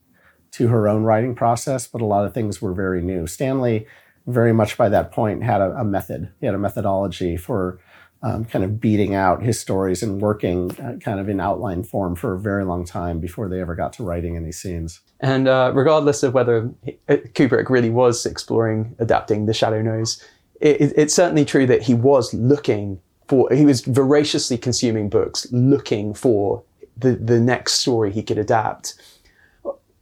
to her own writing process, but a lot of things were very new. Stanley, very much by that point, had a, a method. He had a methodology for um, kind of beating out his stories and working uh, kind of in outline form for a very long time before they ever got to writing any scenes. And uh, regardless of whether Kubrick really was exploring adapting The Shadow Knows, it, it, it's certainly true that he was looking for, he was voraciously consuming books, looking for the, the next story he could adapt.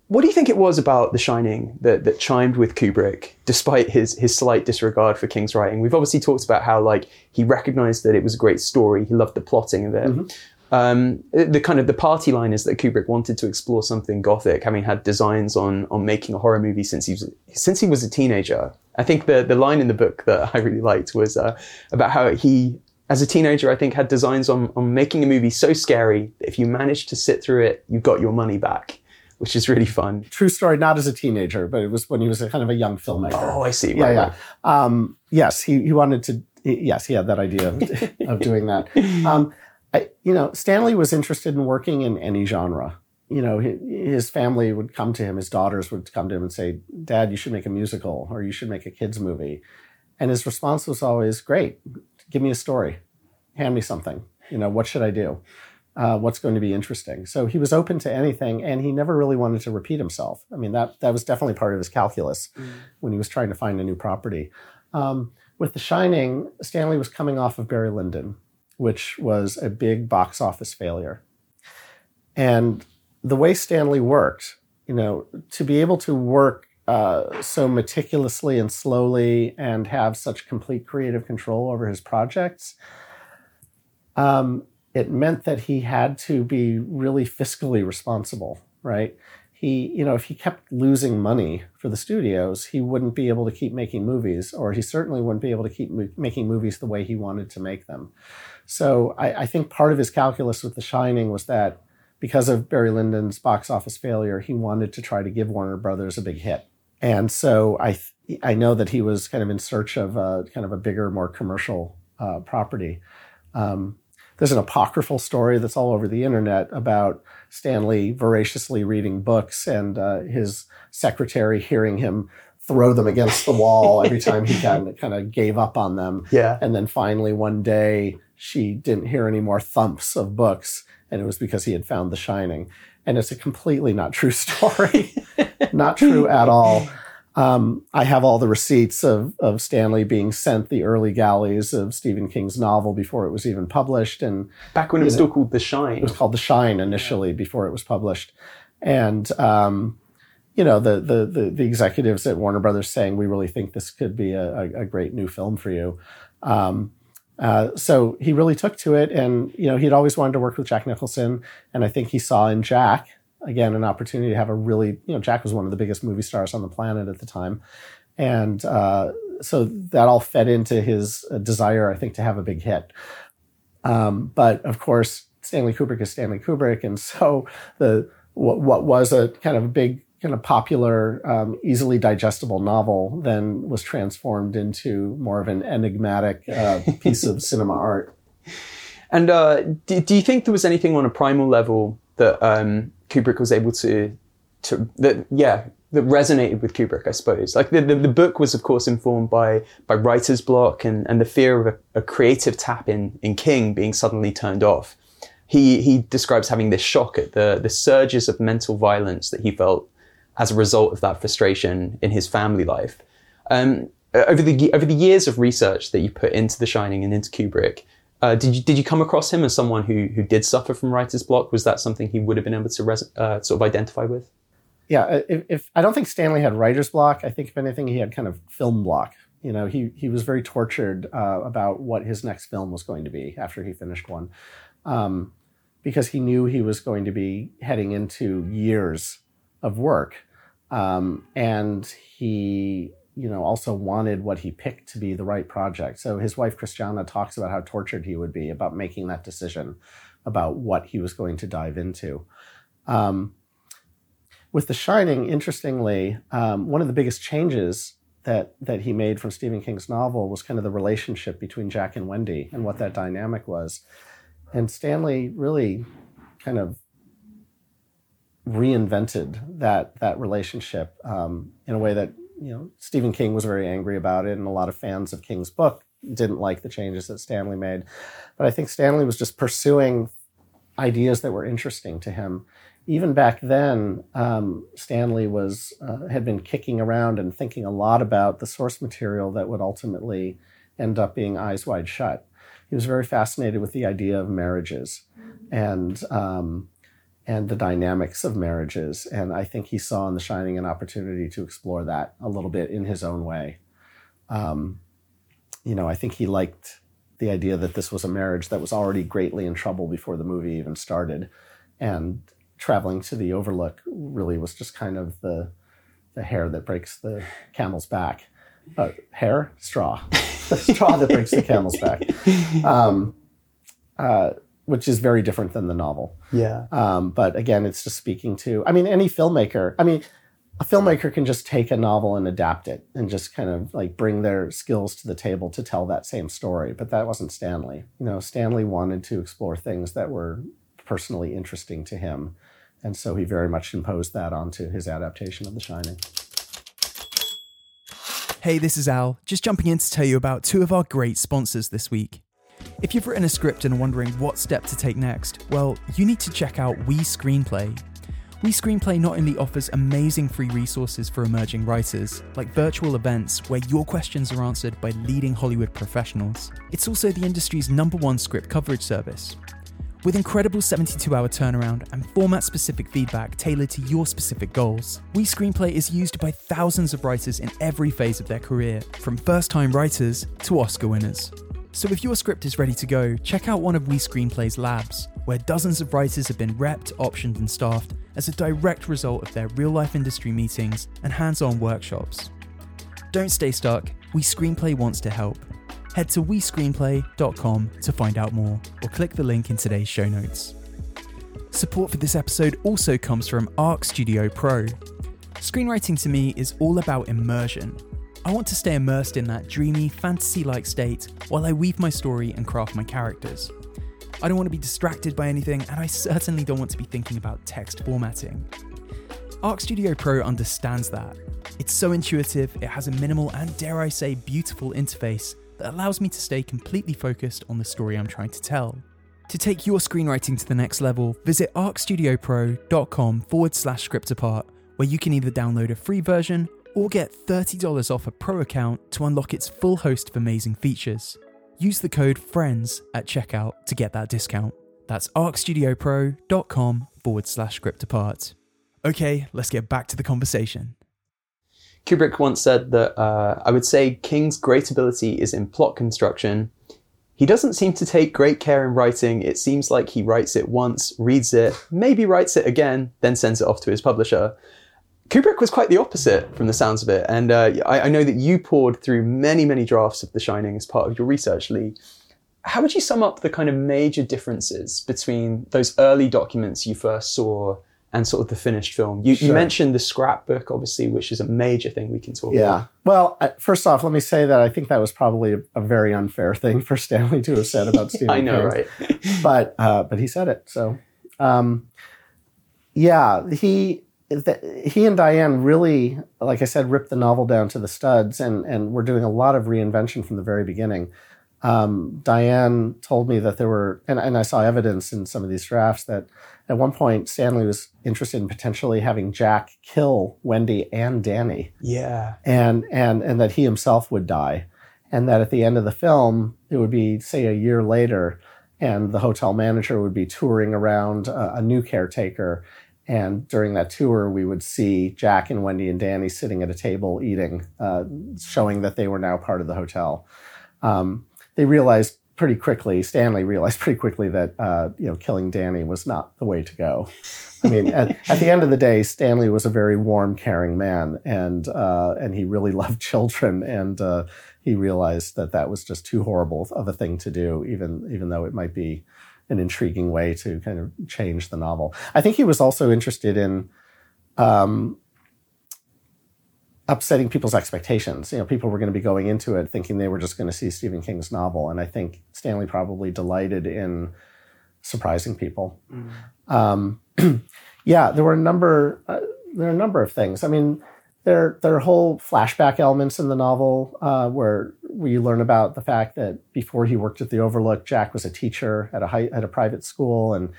What do you think it was about The Shining that, that chimed with Kubrick, despite his his slight disregard for King's writing? We've obviously talked about how like he recognized that it was a great story. He loved the plotting of it. Mm-hmm. Um, the kind of the party line is that Kubrick wanted to explore something gothic, having had designs on on making a horror movie since he was since he was a teenager. I think the the line in the book that I really liked was uh, about how he as a teenager, I think, had designs on, on making a movie so scary that if you managed to sit through it, you got your money back which is really fun. True story, not as a teenager, but it was when he was a kind of a young filmmaker. Oh, I see. Yeah, right, yeah. Um, yes, he, he wanted to, yes, he had that idea of, of doing that. Um, I, you know, Stanley was interested in working in any genre. You know, his family would come to him, his daughters would come to him and say, Dad, you should make a musical or you should make a kids' movie. And his response was always, Great, give me a story, hand me something. You know, what should I do? uh, what's going to be interesting. So he was open to anything, and he never really wanted to repeat himself. I mean, that that was definitely part of his calculus mm. when he was trying to find a new property. Um, with The Shining, Stanley was coming off of Barry Lyndon, which was a big box office failure, and the way Stanley worked, you know, to be able to work uh, so meticulously and slowly and have such complete creative control over his projects. Um, it meant that he had to be really fiscally responsible, right? He, you know, if he kept losing money for the studios, he wouldn't be able to keep making movies, or he certainly wouldn't be able to keep mo- making movies the way he wanted to make them. So I, I think part of his calculus with The Shining was that because of Barry Lyndon's box office failure, he wanted to try to give Warner Brothers a big hit. And so I, th- I know that he was kind of in search of a, kind of a bigger, more commercial uh, property. Um, there's an apocryphal story that's all over the internet about Stanley voraciously reading books and uh, his secretary hearing him throw them against the wall every time he kind of, kind of gave up on them. Yeah. And then finally one day she didn't hear any more thumps of books and it was because he had found The Shining. And it's a completely not true story. not true at all. Um, I have all the receipts of, of Stanley being sent the early galleys of Stephen King's novel before it was even published. And back when it was know, still called The Shine. It was called The Shine initially yeah. before it was published. And, um, you know, the, the, the, the, executives at Warner Brothers saying, we really think this could be a, a, a great new film for you. Um, uh, so he really took to it. And, you know, he'd always wanted to work with Jack Nicholson. And I think he saw in Jack again an opportunity to have a really you know Jack was one of the biggest movie stars on the planet at the time, and uh, so that all fed into his uh, desire, I think, to have a big hit. Um, but of course, Stanley Kubrick is Stanley Kubrick, and so the what, what was a kind of big kind of popular, um, easily digestible novel then was transformed into more of an enigmatic uh, piece of cinema art. And uh, do, do, you think there was anything on a primal level that um, Kubrick was able to to that yeah that resonated with Kubrick, I suppose. Like the, the, the, book was, of course, informed by by writer's block and, and the fear of a, a, creative tap in, in King being suddenly turned off. He he describes having this shock at the the surges of mental violence that he felt as a result of that frustration in his family life. Um, over the over the years of research that you put into The Shining and into Kubrick, uh, did you did you come across him as someone who who did suffer from writer's block? Was that something he would have been able to res- uh, sort of identify with? Yeah, uh, if, if, I don't think Stanley had writer's block, I think if anything he had kind of film block. You know, he he was very tortured uh, about what his next film was going to be after he finished one, um, because he knew he was going to be heading into years of work, um, and he you know, also wanted what he picked to be the right project. So his wife Christiane talks about how tortured he would be about making that decision about what he was going to dive into. Um, with The Shining, interestingly, um, one of the biggest changes that that he made from Stephen King's novel was kind of the relationship between Jack and Wendy and what that dynamic was. And Stanley really kind of reinvented that that relationship um, in a way that you know Stephen King was very angry about it, and a lot of fans of King's book didn't like the changes that Stanley made. But I think Stanley was just pursuing ideas that were interesting to him. Even back then, um, Stanley was uh, had been kicking around and thinking a lot about the source material that would ultimately end up being Eyes Wide Shut. He was very fascinated with the idea of marriages and um, and the dynamics of marriages, and I think he saw in The Shining an opportunity to explore that a little bit in his own way. Um, you know, I think he liked the idea that this was a marriage that was already greatly in trouble before the movie even started, and traveling to the Overlook really was just kind of the the hair that breaks the camel's back. Uh, hair, straw, the straw that breaks the camel's back, um, uh, which is very different than the novel. Yeah. Um, but again, it's just speaking to. I mean, any filmmaker. I mean, a filmmaker can just take a novel and adapt it and just kind of like bring their skills to the table to tell that same story. But that wasn't Stanley. You know, Stanley wanted to explore things that were personally interesting to him. And so he very much imposed that onto his adaptation of The Shining. Hey, this is Al, just jumping in to tell you about two of our great sponsors this week. If you've written a script and are wondering what step to take next, well, you need to check out We Screenplay. We Screenplay not only offers amazing free resources for emerging writers, like virtual events where your questions are answered by leading Hollywood professionals, it's also the industry's number one script coverage service. With incredible 72 hour turnaround and format specific feedback tailored to your specific goals, We Screenplay is used by thousands of writers in every phase of their career, from first time writers to Oscar winners. So if your script is ready to go, check out one of We Screenplay's labs, where dozens of writers have been repped, optioned, and staffed as a direct result of their real life industry meetings and hands on workshops. Don't stay stuck, We Screenplay wants to help. Head to WeScreenplay.com to find out more, or click the link in today's show notes. Support for this episode also comes from Arc Studio Pro. Screenwriting to me is all about immersion. I want to stay immersed in that dreamy, fantasy like state while I weave my story and craft my characters. I don't want to be distracted by anything, and I certainly don't want to be thinking about text formatting. Arc Studio Pro understands that. It's so intuitive, it has a minimal and, dare I say, beautiful interface that allows me to stay completely focused on the story I'm trying to tell. To take your screenwriting to the next level, visit arcstudiopro.com forward slash script apart, where you can either download a free version or get $30 off a pro account to unlock its full host of amazing features. Use the code FRIENDS at checkout to get that discount. That's arcstudiopro.com forward slash script apart. Okay, let's get back to the conversation. Kubrick once said that uh, I would say King's great ability is in plot construction. He doesn't seem to take great care in writing. It seems like he writes it once, reads it, maybe writes it again, then sends it off to his publisher. Kubrick was quite the opposite from the sounds of it. And uh, I, I, know that you pored through many, many drafts of The Shining as part of your research, Lee. How would you sum up the kind of major differences between those early documents you first saw and sort of the finished film. You, sure. you, mentioned the scrapbook, obviously, which is a major thing we can talk yeah. about. Yeah. Well, first off, let me say that I think that was probably a, a very unfair thing for Stanley to have said about Stephen I know, King. right? but uh, but he said it. So, um, yeah, he he and Diane really, like I said, ripped the novel down to the studs, and and we're doing a lot of reinvention from the very beginning. Um, Diane told me that there were, and, and I saw evidence in some of these drafts that at one point, Stanley was interested in potentially having Jack kill Wendy and Danny. Yeah. And and and that he himself would die. And that at the end of the film, it would be, say, a year later, and the hotel manager would be touring around a, a new caretaker. And during that tour, we would see Jack and Wendy and Danny sitting at a table eating, uh, showing that they were now part of the hotel. Um, they realized pretty quickly, Stanley realized pretty quickly that uh, you know killing Danny was not the way to go. I mean, at, at, the end of the day, Stanley was a very warm, caring man, and uh, and he really loved children, and uh, he realized that that was just too horrible of a thing to do, even even though it might be an intriguing way to kind of change the novel. I think he was also interested in um, upsetting people's expectations. You know, people were going to be going into it thinking they were just going to see Stephen King's novel, and I think Stanley probably delighted in surprising people. Mm. Um, yeah, there were a number. Uh, there are a number of things. I mean, there there are whole flashback elements in the novel uh, where we learn about the fact that before he worked at the Overlook, Jack was a teacher at a high, at a private school, and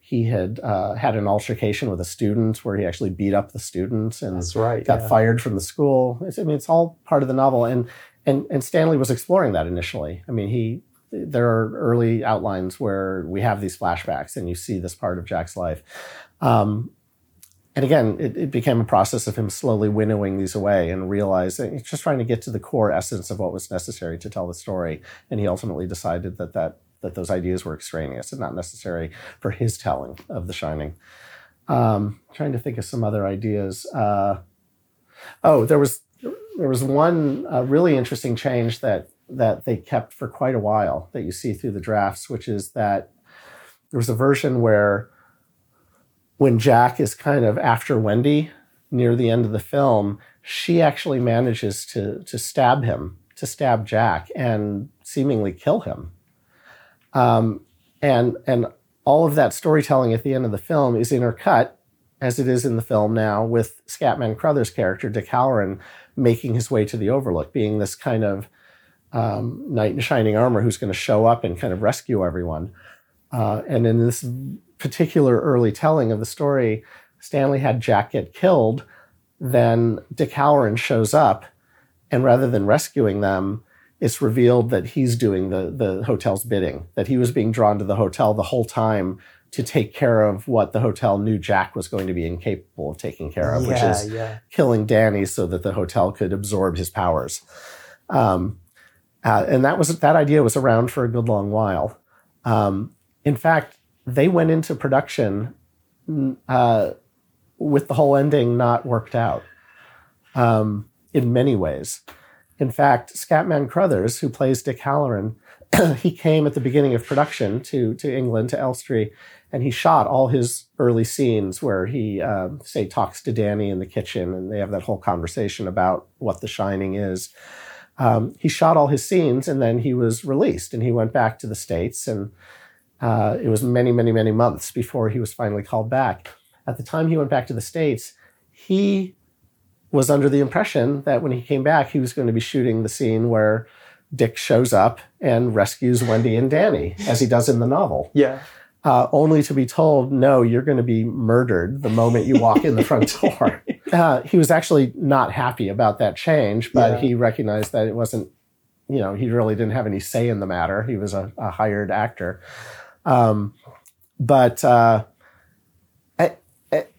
he had uh, had an altercation with a student where he actually beat up the student and That's right. got yeah. fired from the school. It's, I mean, it's all part of the novel, and and and Stanley was exploring that initially. I mean, he there are early outlines where we have these flashbacks, and you see this part of Jack's life. Um, and again, it, it became a process of him slowly winnowing these away and realizing just trying to get to the core essence of what was necessary to tell the story. And he ultimately decided that that that those ideas were extraneous and not necessary for his telling of The Shining. Um, trying to think of some other ideas. Uh, oh, there was there was one uh, really interesting change that that they kept for quite a while that you see through the drafts, which is that there was a version where when Jack is kind of after Wendy near the end of the film, she actually manages to to stab him, to stab Jack, and seemingly kill him. Um, and and all of that storytelling at the end of the film is intercut, as it is in the film now, with Scatman Crothers' character Dick Hallorann making his way to the Overlook, being this kind of um, knight in shining armor who's going to show up and kind of rescue everyone. Uh, and in this particular early telling of the story, Stanley had Jack get killed. Then Dick Hallorann shows up, and rather than rescuing them, it's revealed that he's doing the the hotel's bidding. That he was being drawn to the hotel the whole time to take care of what the hotel knew Jack was going to be incapable of taking care of, which is yeah. killing Danny so that the hotel could absorb his powers. Um, uh, and that was that idea was around for a good long while. Um, in fact, they went into production uh, with the whole ending not worked out um, in many ways. In fact, Scatman Crothers, who plays Dick Hallorann, he came at the beginning of production to to England to Elstree, and he shot all his early scenes where he um, say talks to Danny in the kitchen, and they have that whole conversation about what The Shining is. Um, he shot all his scenes, and then he was released, and he went back to the states, and uh, it was many, many, many months before he was finally called back. At the time he went back to the states, he was under the impression that when he came back, he was going to be shooting the scene where Dick shows up and rescues Wendy and Danny, as he does in the novel, Yeah. uh, only to be told, no, you're going to be murdered the moment you walk in the front door. Uh, he was actually not happy about that change, but Yeah. he recognized that it wasn't, you know, he really didn't have any say in the matter. He was a, a hired actor. Um, but, uh, I-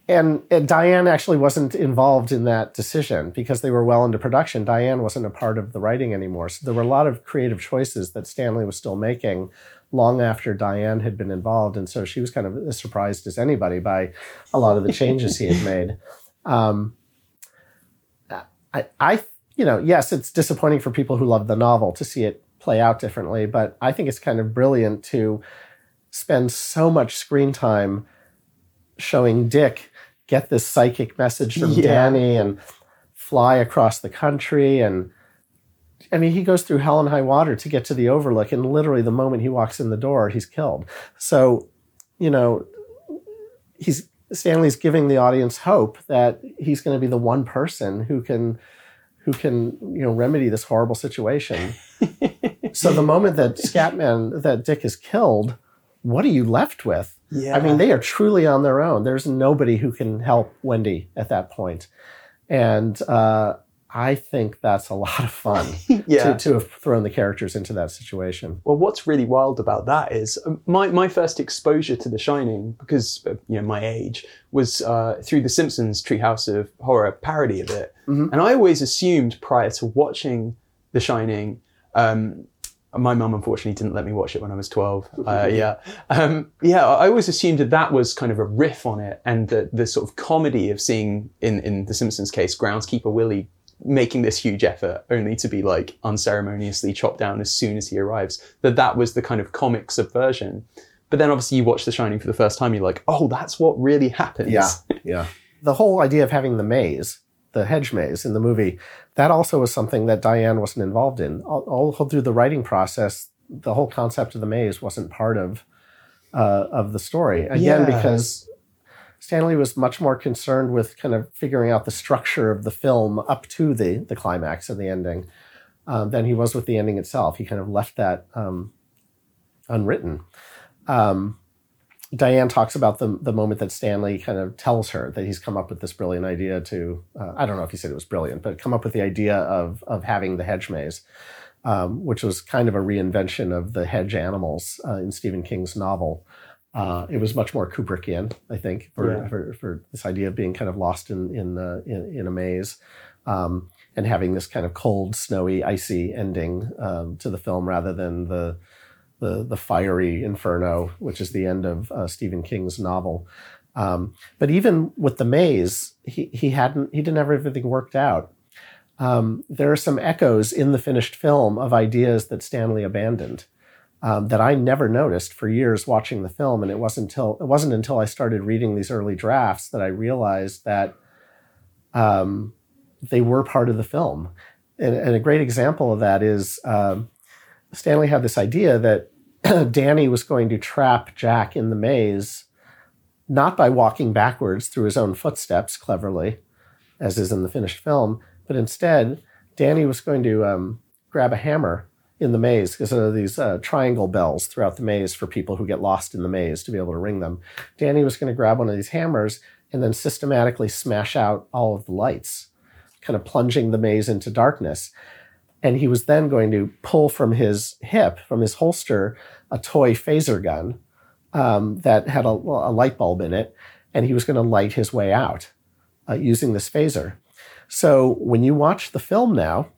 and, and Diane actually wasn't involved in that decision because they were well into production. Diane wasn't a part of the writing anymore. So there were a lot of creative choices that Stanley was still making long after Diane had been involved. And so she was kind of as surprised as anybody by a lot of the changes he had made. Um, I, I, you know, yes, it's disappointing for people who love the novel to see it play out differently, but I think it's kind of brilliant to spend so much screen time showing Dick get this psychic message from Yeah. Danny and fly across the country and I mean, he goes through hell and high water to get to the Overlook, and literally the moment he walks in the door, he's killed. So, you know, he's Stanley's giving the audience hope that he's going to be the one person who can, who can, you know, remedy this horrible situation. so the moment that Scatman, that Dick is killed, what are you left with? Yeah. I mean, they are truly on their own. There's nobody who can help Wendy at that point. And uh, I think that's a lot of fun yeah. to, to have thrown the characters into that situation. Well, what's really wild about that is um, my, my first exposure to The Shining, because of, you know my age, was uh, through The Simpsons Treehouse of Horror parody of it, Mhm. and I always assumed prior to watching The Shining. Um, my mum unfortunately didn't let me watch it when I was 12. Uh, yeah. Um, yeah, I always assumed that that was kind of a riff on it and that the sort of comedy of seeing, in, in The Simpsons case, groundskeeper Willie making this huge effort only to be like unceremoniously chopped down as soon as he arrives, that that was the kind of comic subversion. But then obviously you watch The Shining for the first time, you're like, oh, that's what really happens. Yeah, yeah. The whole idea of having the maze, the hedge maze in the movie, that also was something that Diane wasn't involved in. All, all through the writing process, the whole concept of the maze wasn't part of uh, of the story. Again, Yeah. because Stanley was much more concerned with kind of figuring out the structure of the film up to the the climax and the ending um, than he was with the ending itself. He kind of left that um, unwritten. Um, Diane talks about the the moment that Stanley kind of tells her that he's come up with this brilliant idea to uh, I don't know if he said it was brilliant, but come up with the idea of of having the hedge maze, um, which was kind of a reinvention of the hedge animals uh, in Stephen King's novel. Uh, it was much more Kubrickian, I think, for, Yeah. for, for this idea of being kind of lost in in uh, in, in a maze. Um, and having this kind of cold, snowy, icy ending um, to the film rather than the the the fiery inferno, which is the end of uh, Stephen King's novel. Um, but even with the maze, he he hadn't he didn't have everything worked out. Um, there are some echoes in the finished film of ideas that Stanley abandoned um, that I never noticed for years watching the film, and it wasn't until it wasn't until I started reading these early drafts that I realized that um, they were part of the film. And, and a great example of that is um, Stanley had this idea that Danny was going to trap Jack in the maze, not by walking backwards through his own footsteps cleverly, as is in the finished film, but instead, Danny was going to um, grab a hammer in the maze because there are these uh, triangle bells throughout the maze for people who get lost in the maze to be able to ring them. Danny was going to grab one of these hammers and then systematically smash out all of the lights, kind of plunging the maze into darkness. And he was then going to pull from his hip, from his holster, a toy phaser gun um, that had a, a light bulb in it, and he was going to light his way out uh, using this phaser. So when you watch the film now,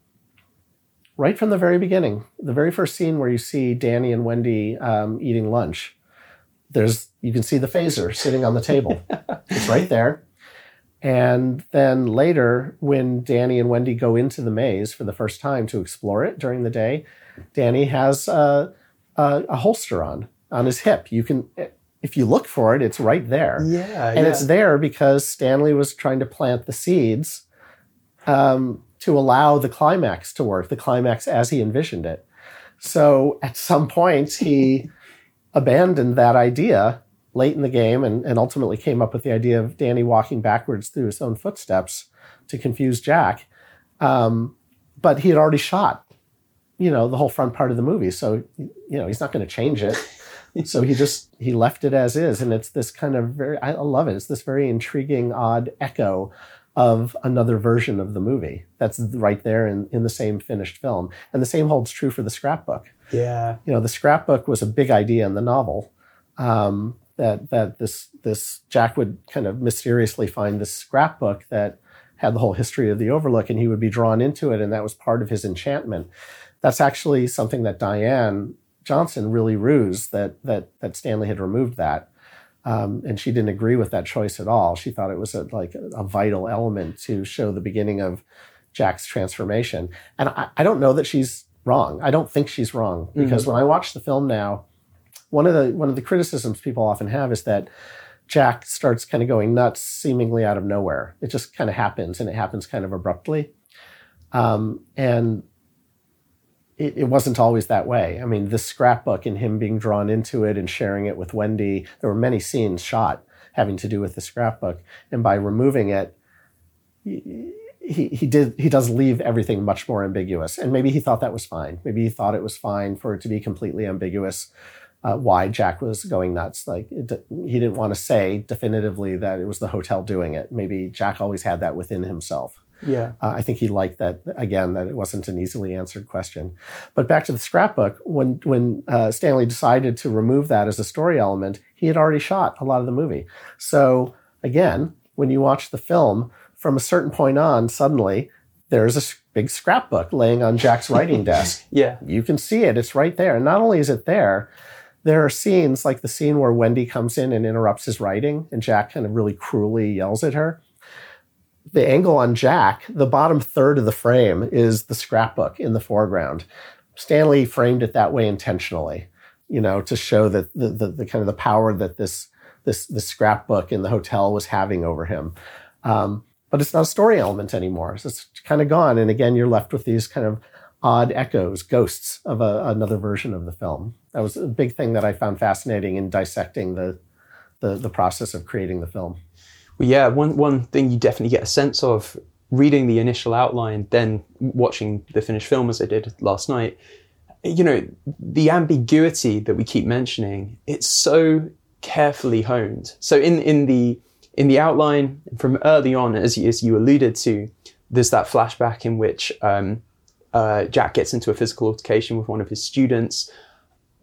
right from the very beginning, the very first scene where you see Danny and Wendy um, eating lunch, there's you can see the phaser sitting on the table. it's right there. And then later, when Danny and Wendy go into the maze for the first time to explore it during the day, Danny has a, a, a holster on on his hip. You can, if you look for it, it's right there Yeah, and it's there because Stanley was trying to plant the seeds um, to allow the climax to work, the climax as he envisioned it. So at some point, he abandoned that idea late in the game and, and ultimately came up with the idea of Danny walking backwards through his own footsteps to confuse Jack. Um, but he had already shot, you know, the whole front part of the movie. So, you know, he's not going to change it. So he just he left it as is. And it's this kind of very i love it. It's this very intriguing odd echo of another version of the movie that's right there in, in the same finished film. And the same holds true for the scrapbook. Yeah, you know the scrapbook was a big idea in the novel. Um, that that this this jack would kind of mysteriously find this scrapbook that had the whole history of the overlook and he would be drawn into it and that was part of his enchantment that's actually something that diane Johnson really rused that that that Stanley had removed that, um, and she didn't agree with that choice at all. She thought it was a, like a, vital element to show the beginning of Jack's transformation. And I, I don't know that she's wrong. I don't think she's wrong because when I watch the film now, one of the one of the criticisms people often have is that Jack starts kind of going nuts seemingly out of nowhere. It just kind of happens, and it happens kind of abruptly. Um, and it, it wasn't always that way. I mean, this scrapbook and him being drawn into it and sharing it with Wendy, there were many scenes shot having to do with the scrapbook. And by removing it, he, he did he does leave everything much more ambiguous. And maybe he thought that was fine. Maybe he thought it was fine for it to be completely ambiguous uh, why Jack was going nuts. Like it, he didn't want to say definitively that it was the hotel doing it. Maybe Jack always had that within himself. yeah, Uh, I think he liked that again that it wasn't an easily answered question. But back to the scrapbook, when when uh, Stanley decided to remove that as a story element, he had already shot a lot of the movie. So again, when you watch the film, from a certain point on, suddenly there's a big scrapbook laying on Jack's writing desk. yeah, You can see it; it's right there. And not only is it there. There are scenes like the scene where Wendy comes in and interrupts his writing, and Jack kind of really cruelly yells at her the angle on Jack, the bottom third of the frame is the scrapbook in the foreground. Stanley framed it that way intentionally, you know, to show that the, the, the kind of the power that this this this scrapbook in the hotel was having over him. Um, but it's not a story element anymore. So it's kind of gone. And again, you're left with these kind of odd echoes, ghosts of a, another version of the film. That was a big thing that I found fascinating in dissecting the, the, the process of creating the film. Well, yeah, one, one thing you definitely get a sense of reading the initial outline, then watching the finished film as I did last night, you know, the ambiguity that we keep mentioning, it's so carefully honed. So in, in the in the outline from early on, as you, as you alluded to, there's that flashback in which um, uh, Jack gets into a physical altercation with one of his students.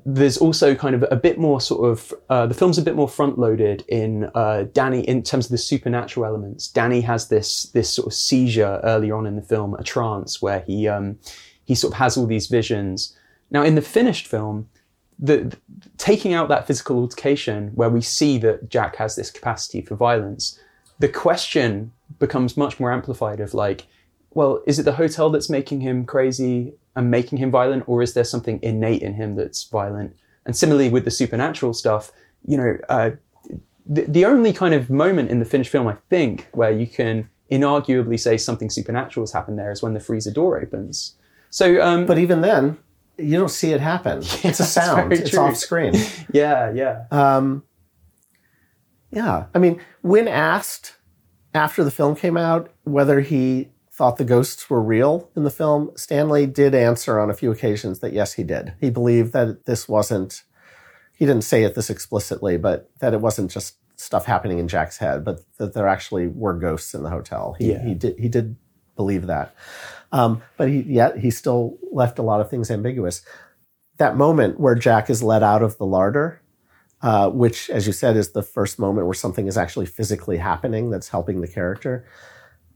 There's also kind of a bit more sort of uh, the film's a bit more front loaded in uh, Danny in terms of the supernatural elements. Danny has this this sort of seizure earlier on in the film, a trance where he um, he sort of has all these visions. Now in the finished film, the, the, taking out that physical altercation where we see that Jack has this capacity for violence, the question becomes much more amplified of like, well, is it the hotel that's making him crazy and making him violent, or is there something innate in him that's violent? And similarly with the supernatural stuff, you know, uh, the, the only kind of moment in the finished film, I think, where you can inarguably say something supernatural has happened there is when the freezer door opens. So, um, but even then, you don't see it happen. Yeah, it's a sound. It's off screen. yeah, yeah. Um, yeah. I mean, when asked after the film came out whether he thought the ghosts were real in the film, Stanley did answer on a few occasions that yes, he did. He believed that this wasn't, he didn't say it this explicitly, but that it wasn't just stuff happening in Jack's head, but that there actually were ghosts in the hotel. He, yeah. he did, he did believe that. Um, but he, yet he still left a lot of things ambiguous. That moment where Jack is let out of the larder, uh, which, as you said, is the first moment where something is actually physically happening that's helping the character.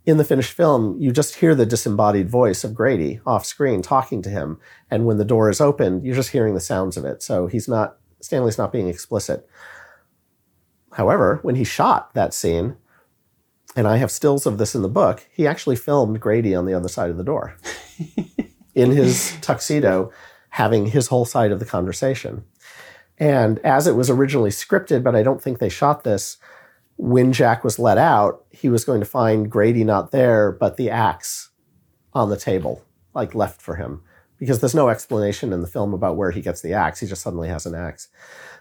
In the finished film, you just hear the disembodied voice of Grady off screen talking to him. And when the door is opened, you're just hearing the sounds of it. So he's not, Stanley's not being explicit. However, when he shot that scene, and I have stills of this in the book, he actually filmed Grady on the other side of the door in his tuxedo, having his whole side of the conversation. And as it was originally scripted, but I don't think they shot this, when Jack was let out, he was going to find Grady not there, but the axe on the table, like left for him. Because there's no explanation in the film about where he gets the axe. He just suddenly has an axe.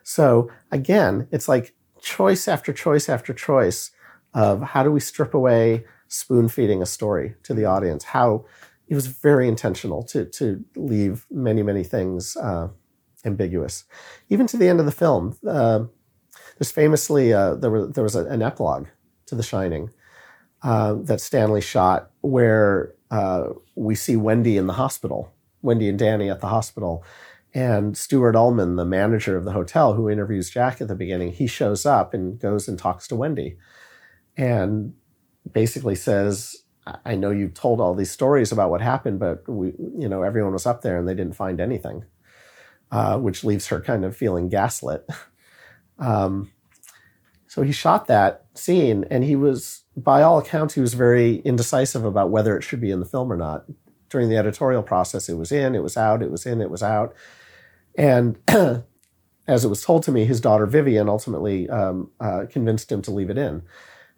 So again, it's like choice after choice after choice of how do we strip away spoon feeding a story to the audience? How it was very intentional to to leave many many things uh, ambiguous, even to the end of the film. Uh, there's famously uh, there was there was an epilogue to The Shining uh, that Stanley shot where uh, we see Wendy in the hospital, Wendy and Danny at the hospital. And Stuart Ullman, the manager of the hotel who interviews Jack at the beginning, he shows up and goes and talks to Wendy and basically says, I know you told all these stories about what happened, but we, you know, everyone was up there and they didn't find anything, uh, which leaves her kind of feeling gaslit. um, so he shot that scene, and he was, by all accounts, he was very indecisive about whether it should be in the film or not. During the editorial process, it was in, it was out, it was in, it was out, and as it was told to me, his daughter Vivian ultimately um, uh, convinced him to leave it in.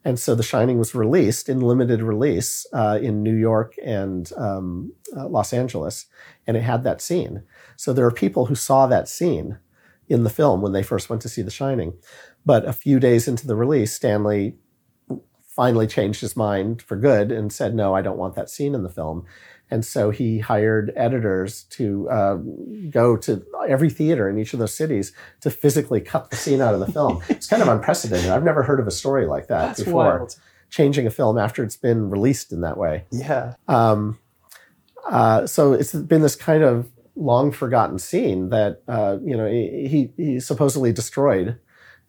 And so The Shining was released in limited release uh, in New York and um, uh, Los Angeles, and it had that scene. So there are people who saw that scene in the film when they first went to see The Shining. But a few days into the release, Stanley finally changed his mind for good and said, No, I don't want that scene in the film. And so he hired editors to uh, go to every theater in each of those cities to physically cut the scene out of the film. it's kind of unprecedented. I've never heard of a story like that That's before. Wild. Changing a film after it's been released in that way. Yeah. Um, uh, so it's been this kind of long forgotten scene that uh, you know he, he supposedly destroyed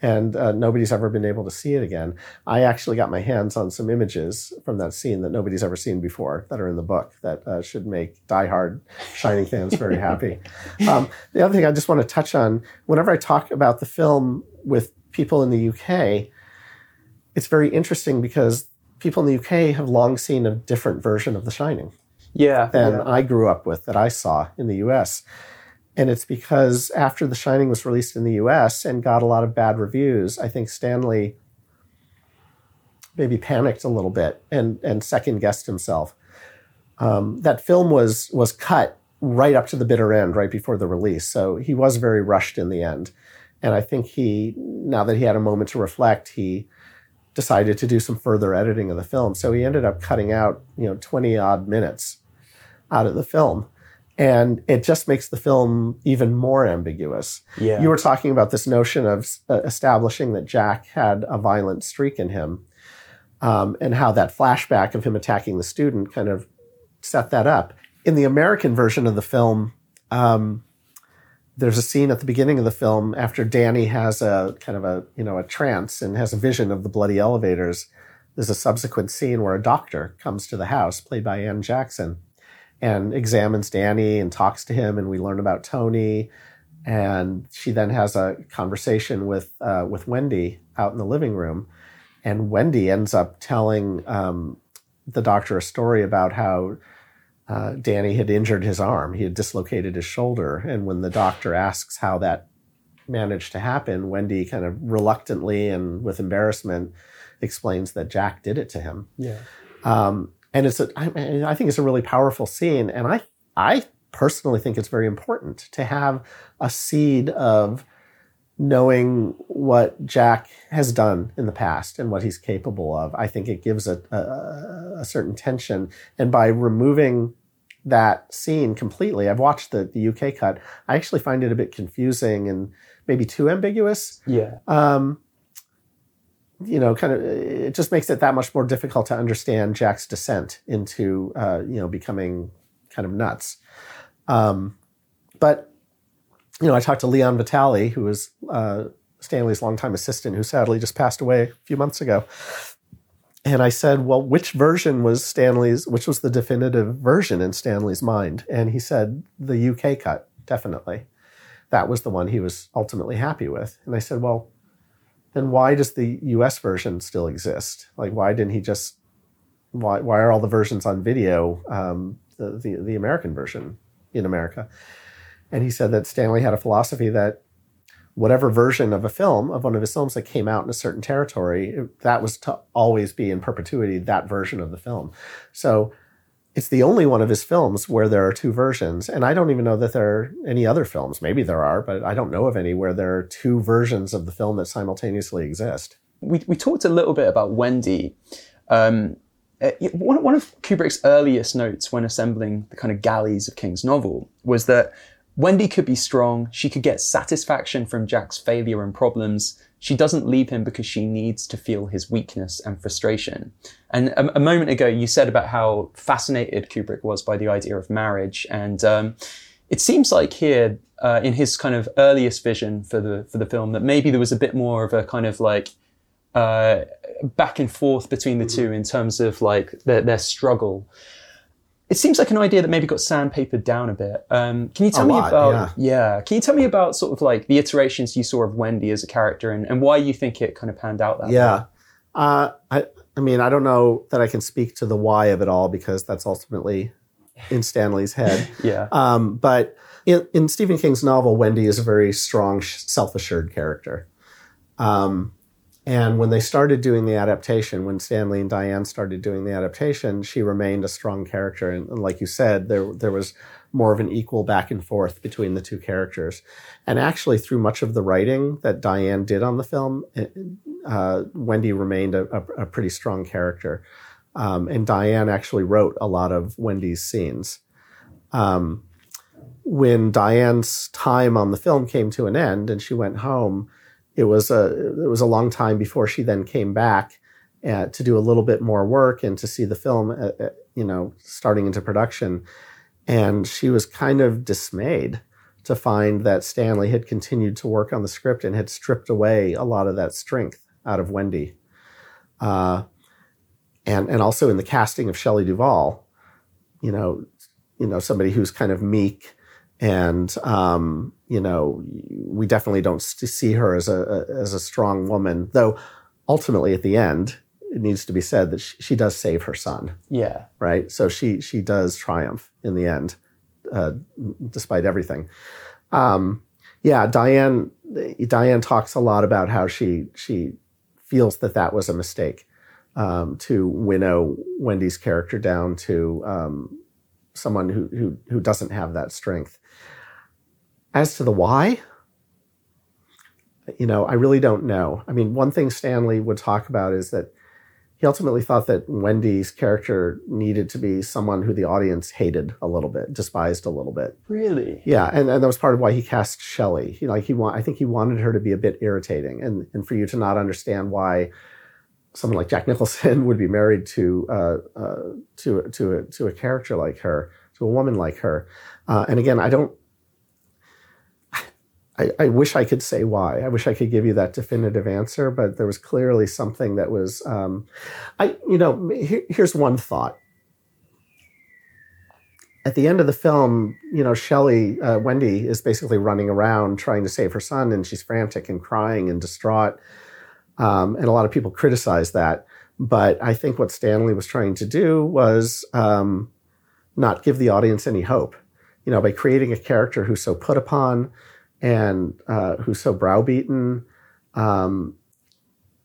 and uh, nobody's ever been able to see it again. I actually got my hands on some images from that scene that nobody's ever seen before that are in the book that uh, should make diehard Shining fans very happy. Um, the other thing I just want to touch on whenever I talk about the film with people in the UK, it's very interesting because people in the UK have long seen a different version of The Shining. Yeah. Than yeah. I grew up with, that I saw in the US. And it's because after The Shining was released in the US and got a lot of bad reviews, I think Stanley maybe panicked a little bit and, and second guessed himself. Um, that film was, was cut right up to the bitter end, right before the release. So he was very rushed in the end. And I think he, now that he had a moment to reflect, he decided to do some further editing of the film. So he ended up cutting out, you know, 20 odd minutes out of the film. And it just makes the film even more ambiguous. Yeah. You were talking about this notion of uh, establishing that Jack had a violent streak in him, um, and how that flashback of him attacking the student kind of set that up. In the American version of the film, um, there's a scene at the beginning of the film after Danny has a kind of a you know a trance and has a vision of the bloody elevators. There's a subsequent scene where a doctor comes to the house, played by Anne Jackson, and examines Danny and talks to him, and we learn about Tony. And she then has a conversation with uh, with Wendy out in the living room, and Wendy ends up telling um, the doctor a story about how uh, Danny had injured his arm. He had dislocated his shoulder. And when the doctor asks how that managed to happen, Wendy kind of reluctantly and with embarrassment explains that Jack did it to him. Yeah. Um, and it's a, I, I think it's a really powerful scene. And I, I personally think it's very important to have a seed of knowing what Jack has done in the past and what he's capable of. I think it gives a, a, a certain tension. And by removing that scene completely, I've watched the, the UK cut. I actually find it a bit confusing and maybe too ambiguous. Yeah. Um, you know, kind of, it just makes it that much more difficult to understand Jack's descent into, uh, you know, becoming kind of nuts. Um, but you know, I talked to Leon Vitali, who was uh, Stanley's longtime assistant, who sadly just passed away a few months ago. And I said, well, which version was Stanley's, which was the definitive version in Stanley's mind? And he said, the UK cut, definitely. That was the one he was ultimately happy with. And I said, well, then why does the US version still exist? Like, why didn't he just, why, why are all the versions on video um, the, the, the American version in America? And he said that Stanley had a philosophy that whatever version of a film, of one of his films that came out in a certain territory, that was to always be in perpetuity that version of the film. So it's the only one of his films where there are two versions. And I don't even know that there are any other films. Maybe there are, but I don't know of any where there are two versions of the film that simultaneously exist. We, we talked a little bit about Wendy. Um, one, one of Kubrick's earliest notes when assembling the kind of galleys of King's novel was that Wendy could be strong. She could get satisfaction from Jack's failure and problems. She doesn't leave him because she needs to feel his weakness and frustration. And a, a moment ago, you said about how fascinated Kubrick was by the idea of marriage. And um, it seems like here, uh, in his kind of earliest vision for the for the film, that maybe there was a bit more of a kind of like uh, back and forth between the two in terms of like their, their struggle it seems like an idea that maybe got sandpapered down a bit. Um, can you tell A me lot, about yeah. yeah. Can you tell me about sort of like the iterations you saw of Wendy as a character and, and why you think it kind of panned out that way? Yeah. Uh, I, I mean, I don't know that I can speak to the why of it all because that's ultimately in Stanley's head. Yeah. Um, but in, in Stephen King's novel, Wendy is a very strong, self assured character. Um, and when they started doing the adaptation, when Stanley and Diane started doing the adaptation, she remained a strong character. And, and, like you said, there there was more of an equal back and forth between the two characters. And actually, through much of the writing that Diane did on the film, uh, Wendy remained a, a, a, pretty strong character. Um, and Diane actually wrote a lot of Wendy's scenes. Um, when Diane's time on the film came to an end and she went home, it was a it was a long time before she then came back uh, to do a little bit more work and to see the film, uh, uh, you know, starting into production. And she was kind of dismayed to find that Stanley had continued to work on the script and had stripped away a lot of that strength out of Wendy. Uh, and and also in the casting of Shelley Duvall, you know, you know somebody who's kind of meek and um, you know we definitely don't see her as a, as a strong woman though ultimately at the end it needs to be said that she, she does save her son. Yeah. Right? So she she does triumph in the end uh, despite everything. Um, yeah diane diane talks a lot about how she she feels that that was a mistake um, to winnow wendy's character down to um, someone who who who doesn't have that strength. As to the why, you know, I really don't know. I mean, one thing Stanley would talk about is that he ultimately thought that Wendy's character needed to be someone who the audience hated a little bit, despised a little bit. Really? Yeah, and, and that was part of why he cast Shelley. He like he want I think he wanted her to be a bit irritating, and and for you to not understand why someone like Jack Nicholson would be married to uh, uh, to to a, to a character like her, to a woman like her. Uh, and again, I don't I, I, wish I could say why. I wish I could give you that definitive answer, but there was clearly something that was, um, I, you know, here, here's one thought. At the end of the film, you know, Shelley, uh, Wendy is basically running around trying to save her son, and she's frantic and crying and distraught. Um, and a lot of people criticize that. But I think what Stanley was trying to do was um, not give the audience any hope. You know, by creating a character who's so put upon, and uh, who's so browbeaten, um,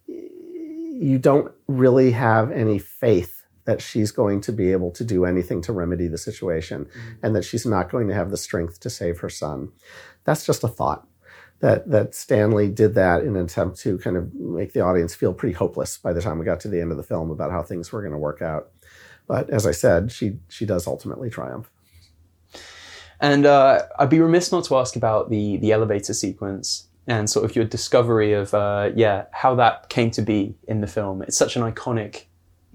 you don't really have any faith that she's going to be able to do anything to remedy the situation mm-hmm. and that she's not going to have the strength to save her son. That's just a thought. That, that Stanley did that in an attempt to kind of make the audience feel pretty hopeless by the time we got to the end of the film about how things were going to work out. But as I said, she she does ultimately triumph. And uh, I'd be remiss not to ask about the the elevator sequence and sort of your discovery of uh, yeah how that came to be in the film. It's such an iconic,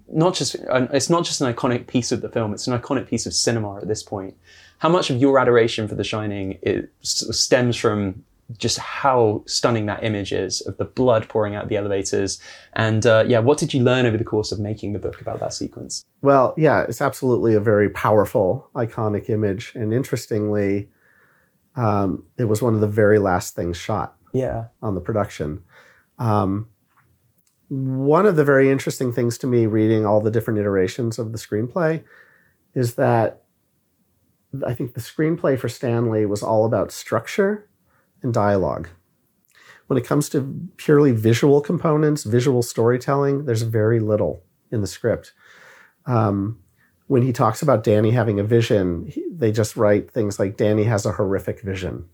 not just it's not just an iconic piece of the film. It's an iconic piece of cinema at this point. How much of your adoration for The Shining it stems from just how stunning that image is of the blood pouring out of the elevators. And uh, yeah, what did you learn over the course of making the book about that sequence? Well, yeah, it's absolutely a very powerful, iconic image. And interestingly, um, it was one of the very last things shot yeah. on the production. Um, one of the very interesting things to me reading all the different iterations of the screenplay is that I think the screenplay for Stanley was all about structure and dialogue. When it comes to purely visual components, visual storytelling, there's very little in the script. Um, when he talks about Danny having a vision, he, they just write things like Danny has a horrific vision.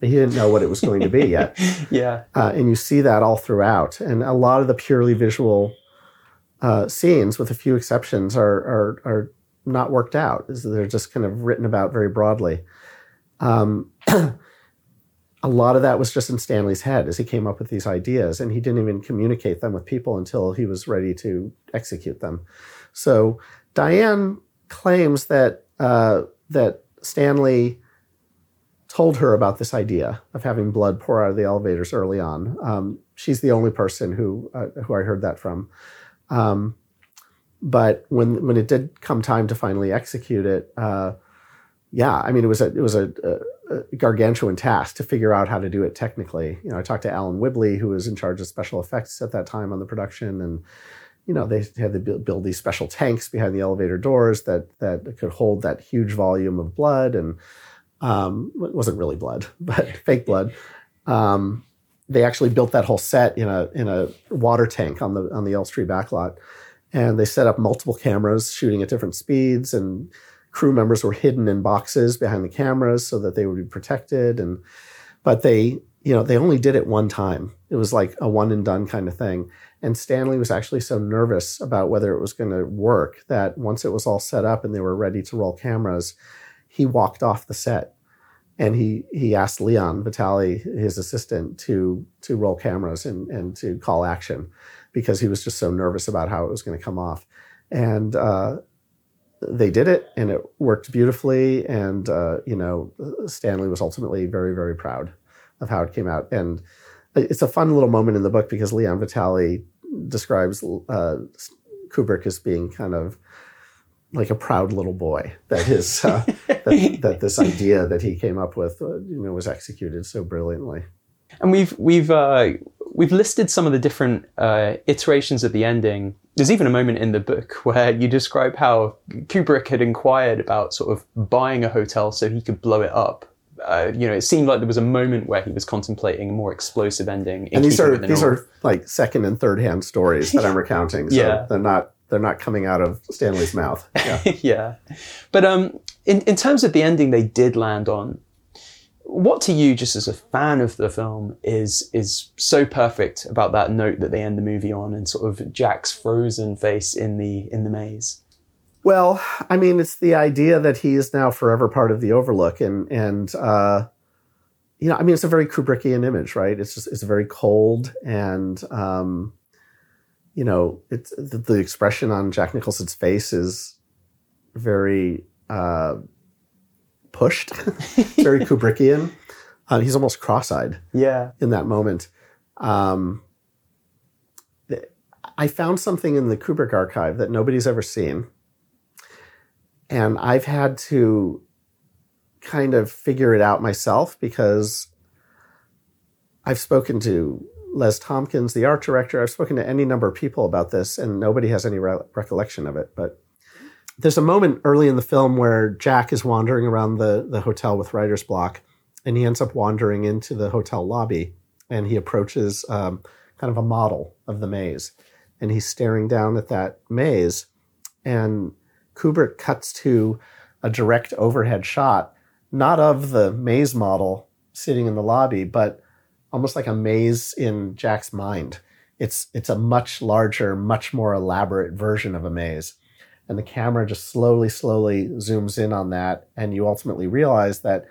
He didn't know what it was going to be yet. yeah. Uh, and you see that all throughout. And a lot of the purely visual uh, scenes, with a few exceptions, are, are, are not worked out. They're just kind of written about very broadly. Um, a lot of that was just in Stanley's head as he came up with these ideas, and he didn't even communicate them with people until he was ready to execute them. So Diane claims that uh, that Stanley told her about this idea of having blood pour out of the elevators early on. Um, she's the only person who uh, who I heard that from. Um, but when when it did come time to finally execute it, uh, yeah, I mean it was a it was a, a a gargantuan task to figure out how to do it technically. You know, I talked to Alan Whibley, who was in charge of special effects at that time on the production, and you know, they had to build these special tanks behind the elevator doors that that could hold that huge volume of blood, and um, it wasn't really blood, but fake blood. Um, they actually built that whole set in a in a water tank on the on the Elstree backlot, and they set up multiple cameras shooting at different speeds and crew members were hidden in boxes behind the cameras so that they would be protected and but they you know they only did it one time. It was like a one and done kind of thing. And stanley was actually so nervous about whether it was going to work that once it was all set up and they were ready to roll cameras he walked off the set. And he he asked leon vitali his assistant to to roll cameras and and to call action because he was just so nervous about how it was going to come off. And uh, they did it and it worked beautifully. And, uh, you know, Stanley was ultimately very, very proud of how it came out. And it's a fun little moment in the book because Leon Vitali describes uh, Kubrick as being kind of like a proud little boy that his uh, that, that, this idea that he came up with uh, you know was executed so brilliantly and we've we've uh, we've listed some of the different uh, iterations of the ending. There's even a moment in the book where you describe how Kubrick had inquired about sort of buying a hotel so he could blow it up. Uh, you know, it seemed like there was a moment where he was contemplating a more explosive ending. And these are these are like second and third hand stories that I'm recounting. So yeah. they're not they're not coming out of Stanley's mouth. Yeah. yeah. But um, in, in terms of the ending they did land on, what to you, just as a fan of the film, is is so perfect about that note that they end the movie on, and sort of Jack's frozen face in the in the maze? Well, I mean, it's the idea that he is now forever part of the Overlook, and and uh, you know, I mean, it's a very Kubrickian image, right? It's just it's very cold, and um, you know, it's the, the expression on Jack Nicholson's face is very uh, pushed, very Kubrickian. Uh, he's almost cross-eyed. Yeah. In that moment, um, I found something in the Kubrick archive that nobody's ever seen, and I've had to kind of figure it out myself because I've spoken to Les Tompkins, the art director. I've spoken to any number of people about this, and nobody has any re- recollection of it. But there's a moment early in the film where Jack is wandering around the, the hotel with writer's block, and he ends up wandering into the hotel lobby, and he approaches um, kind of a model of the maze, and he's staring down at that maze, and Kubrick cuts to a direct overhead shot, not of the maze model sitting in the lobby, but almost like a maze in Jack's mind. It's it's a much larger, much more elaborate version of a maze. And the camera just slowly, slowly zooms in on that, and you ultimately realize that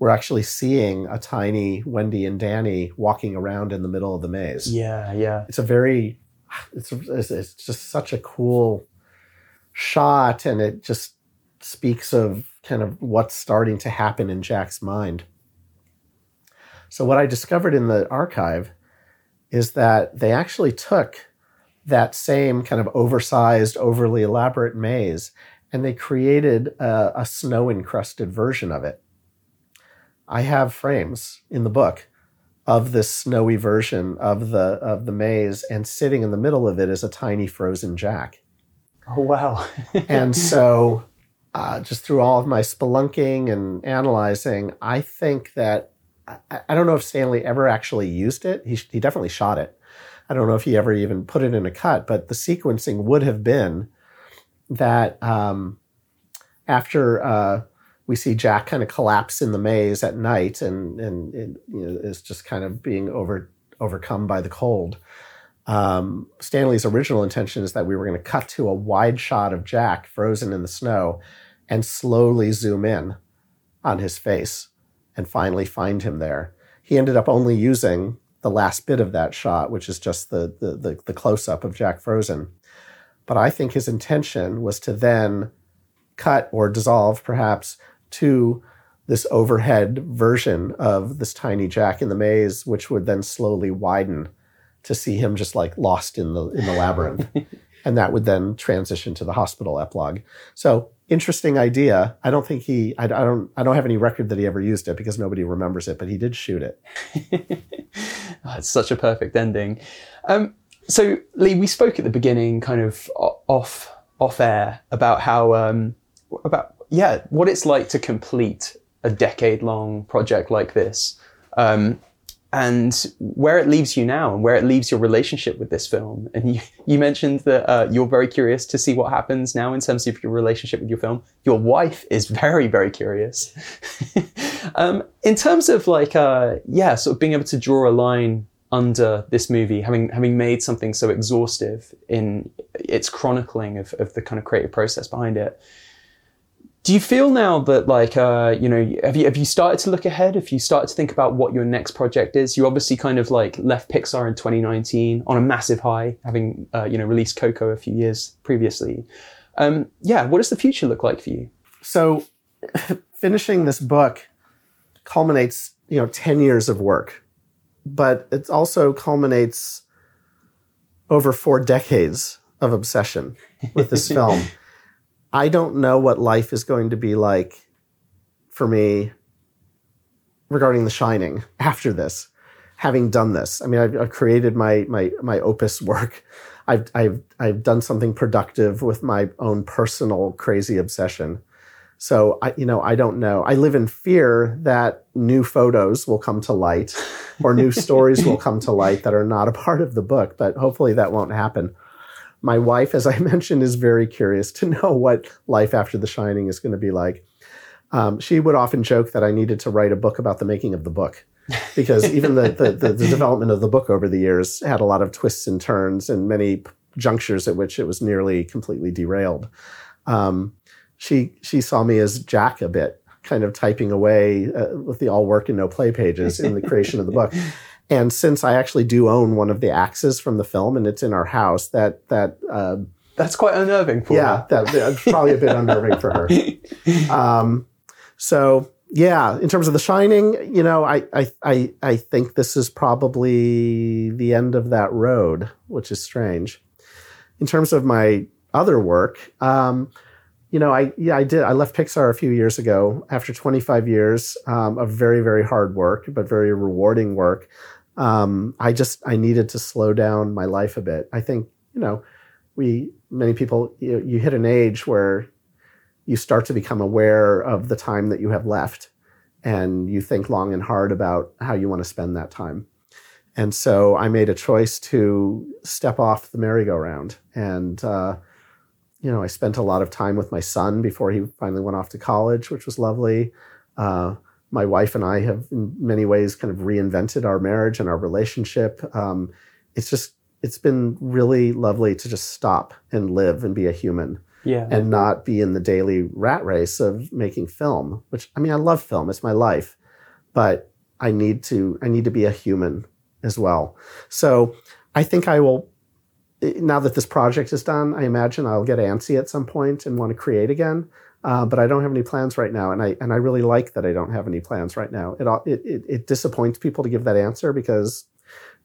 we're actually seeing a tiny Wendy and Danny walking around in the middle of the maze. Yeah, yeah. It's a very, it's it's just such a cool shot, and it just speaks of kind of what's starting to happen in Jack's mind. So, what I discovered in the archive is that they actually took that same kind of oversized, overly elaborate maze and they created a, a snow encrusted version of it. I have frames in the book of this snowy version of the of the maze, and sitting in the middle of it is a tiny frozen Jack. Oh wow! and so, uh, just through all of my spelunking and analyzing, I think that I, I don't know if Stanley ever actually used it. He, he definitely shot it. I don't know if he ever even put it in a cut, but the sequencing would have been that um, after uh, we see Jack kind of collapse in the maze at night and and it, you know, is just kind of being over overcome by the cold. Um, Stanley's original intention is that we were going to cut to a wide shot of Jack frozen in the snow and slowly zoom in on his face and finally find him there. He ended up only using the last bit of that shot, which is just the, the, the, the close up of Jack Frozen. But I think his intention was to then cut or dissolve, perhaps, to this overhead version of this tiny Jack in the maze, which would then slowly widen to see him just like lost in the in the labyrinth. and that would then transition to the hospital epilogue. So interesting idea. I don't think he. I, I, don't. I don't have any record that he ever used it because nobody remembers it. But he did shoot it. oh, it's such a perfect ending. Um, so Lee, we spoke at the beginning, kind of off off air, about how um, about yeah, what it's like to complete a decade long project like this. Um, and where it leaves you now and where it leaves your relationship with this film. And you, you mentioned that uh, you're very curious to see what happens now in terms of your relationship with your film. Your wife is very, very curious. um, in terms of like, uh, yeah, sort of being able to draw a line under this movie, having having made something so exhaustive in its chronicling of, of the kind of creative process behind it do you feel now that like uh, you know have you have you started to look ahead? Have you started to think about what your next project is? You obviously kind of like left pixar in 2019 on a massive high having uh, you know released coco a few years previously. Um, yeah what does the future look like for you? So finishing this book culminates you know 10 years of work but it also culminates over four decades of obsession with this film I don't know what life is going to be like for me regarding The Shining after this, having done this. I mean, I've, I've created my my my opus work. I've I've I've done something productive with my own personal crazy obsession. So I, you know, I don't know. I live in fear that new photos will come to light, or new stories will come to light that are not a part of the book. But hopefully, that won't happen. My wife, as I mentioned, is very curious to know what life after The Shining is going to be like. Um, she would often joke that I needed to write a book about the making of the book because even the, the, the, the, development of the book over the years had a lot of twists and turns and many junctures at which it was nearly completely derailed. Um, she she saw me as Jack a bit, kind of typing away uh, with the all work and no play pages in the creation of the book. And since I actually do own one of the axes from the film, and it's in our house, that that uh, that's quite unnerving for yeah, that, that's probably a bit unnerving for her. Um, so yeah, in terms of The Shining, you know, I, I I I think this is probably the end of that road, which is strange. In terms of my other work, um, you know, I yeah, I did. I left Pixar a few years ago after 25 years um, of very very hard work, but very rewarding work. Um, I just I needed to slow down my life a bit. I think you know, we many people you, you hit an age where you start to become aware of the time that you have left, and you think long and hard about how you want to spend that time. And so I made a choice to step off the merry-go-round and. Uh, you know, I spent a lot of time with my son before he finally went off to college, which was lovely. Uh, my wife and I have, in many ways, kind of reinvented our marriage and our relationship. Um, it's just, it's been really lovely to just stop and live and be a human. Yeah. And not be in the daily rat race of making film, which I mean, I love film, it's my life, but I need to, I need to be a human as well. So I think I will now that this project is done, I imagine I'll get antsy at some point and want to create again. Uh, but I don't have any plans right now, and I and I really like that I don't have any plans right now. It it it, it disappoints people to give that answer because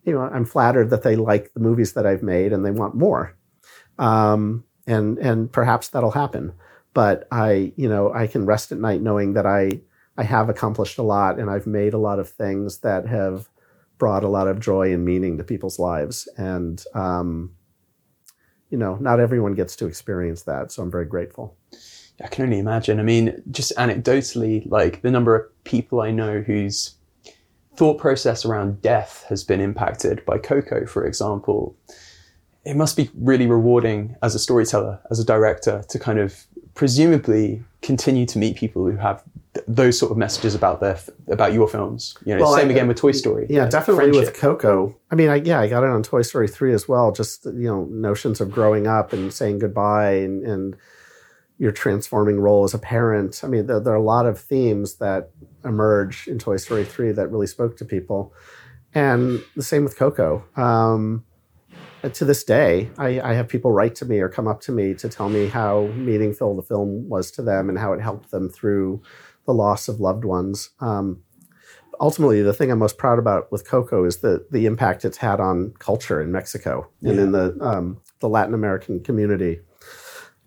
you know I'm flattered that they like the movies that I've made and they want more, um, and and perhaps that'll happen. But I you know I can rest at night knowing that I I have accomplished a lot and I've made a lot of things that have brought a lot of joy and meaning to people's lives, and um, you know, not everyone gets to experience that. So I'm very grateful. I can only imagine. I mean, just anecdotally, like the number of people I know whose thought process around death has been impacted by Coco, for example. It must be really rewarding as a storyteller, as a director, to kind of presumably continue to meet people who have those sort of messages about their about your films. You know, well, same I, again with Toy Story. Yeah, definitely friendship. with Coco. I mean, I, yeah, I got it on Toy Story three as well. Just you know, notions of growing up and saying goodbye and, and your transforming role as a parent. I mean, there, there, are a lot of themes that emerge in Toy Story three that really spoke to people, and the same with Coco. Um, to this day, I, I, have people write to me or come up to me to tell me how meaningful the film was to them and how it helped them through the loss of loved ones. Um, ultimately, the thing I'm most proud about with Coco is the the impact it's had on culture in Mexico yeah. and in the um, the Latin American community.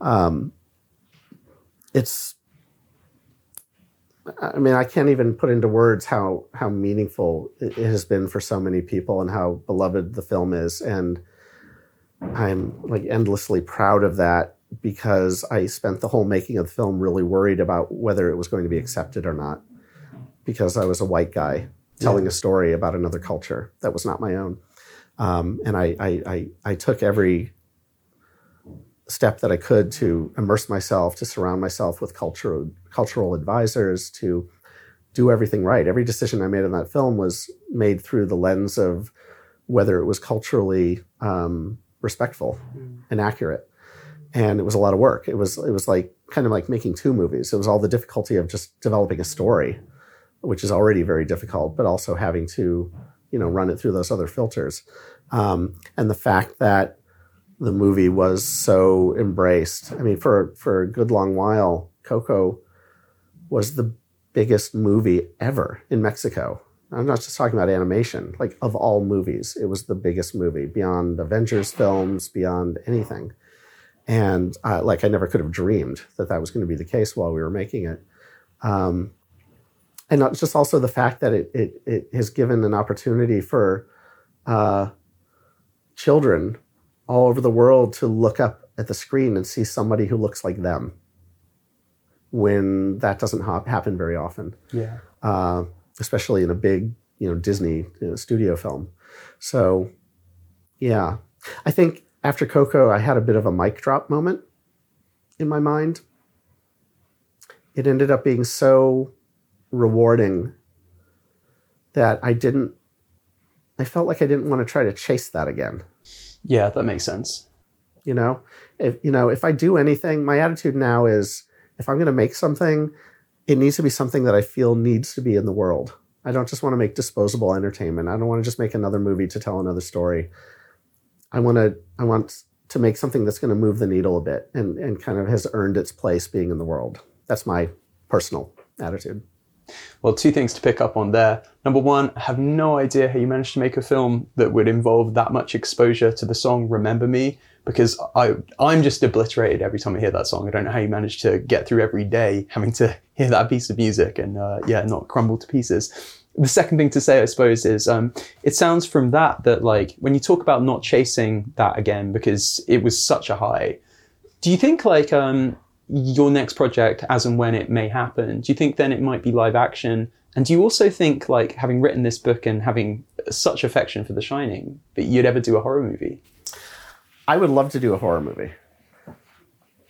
Um, it's I mean, I can't even put into words how how meaningful it has been for so many people and how beloved the film is, and I'm like endlessly proud of that because I spent the whole making of the film really worried about whether it was going to be accepted or not because I was a white guy telling yeah. a story about another culture that was not my own. Um, and I, I, I, I, took every step that I could to immerse myself, to surround myself with cultural, cultural advisors, to do everything right. Every decision I made in that film was made through the lens of whether it was culturally um, respectful mm. and accurate and it was a lot of work. It was it was like kind of like making two movies. It was all the difficulty of just developing a story, which is already very difficult, but also having to you know run it through those other filters, um, and the fact that the movie was so embraced. I mean, for for a good long while, Coco was the biggest movie ever in Mexico. I'm not just talking about animation, like of all movies, it was the biggest movie beyond Avengers films, beyond anything and uh, like I never could have dreamed that that was going to be the case while we were making it. Um, and not just also the fact that it, it, it has given an opportunity for uh, children all over the world to look up at the screen and see somebody who looks like them when that doesn't ha- happen very often. Yeah. Uh, especially in a big, you know, Disney you know, studio film. So, yeah, I think after Coco, I had a bit of a mic drop moment in my mind. It ended up being so rewarding that I didn't, I felt like I didn't want to try to chase that again. Yeah, that makes sense. You know, if, you know, if I do anything, my attitude now is if I'm going to make something, it needs to be something that I feel needs to be in the world. I don't just want to make disposable entertainment. I don't want to just make another movie to tell another story. I want to I want to make something that's going to move the needle a bit and and kind of has earned its place being in the world. That's my personal attitude. Well, two things to pick up on there. Number one, I have no idea how you managed to make a film that would involve that much exposure to the song Remember Me, because I, I'm just obliterated every time I hear that song. I don't know how you manage to get through every day having to hear that piece of music and, uh, yeah, not crumble to pieces. The second thing to say, I suppose, is um, it sounds from that that, like, when you talk about not chasing that again because it was such a high, do you think, like, um, your next project, as and when it may happen, do you think then it might be live action? And do you also think, like, having written this book and having such affection for The Shining, that you'd ever do a horror movie? I would love to do a horror movie.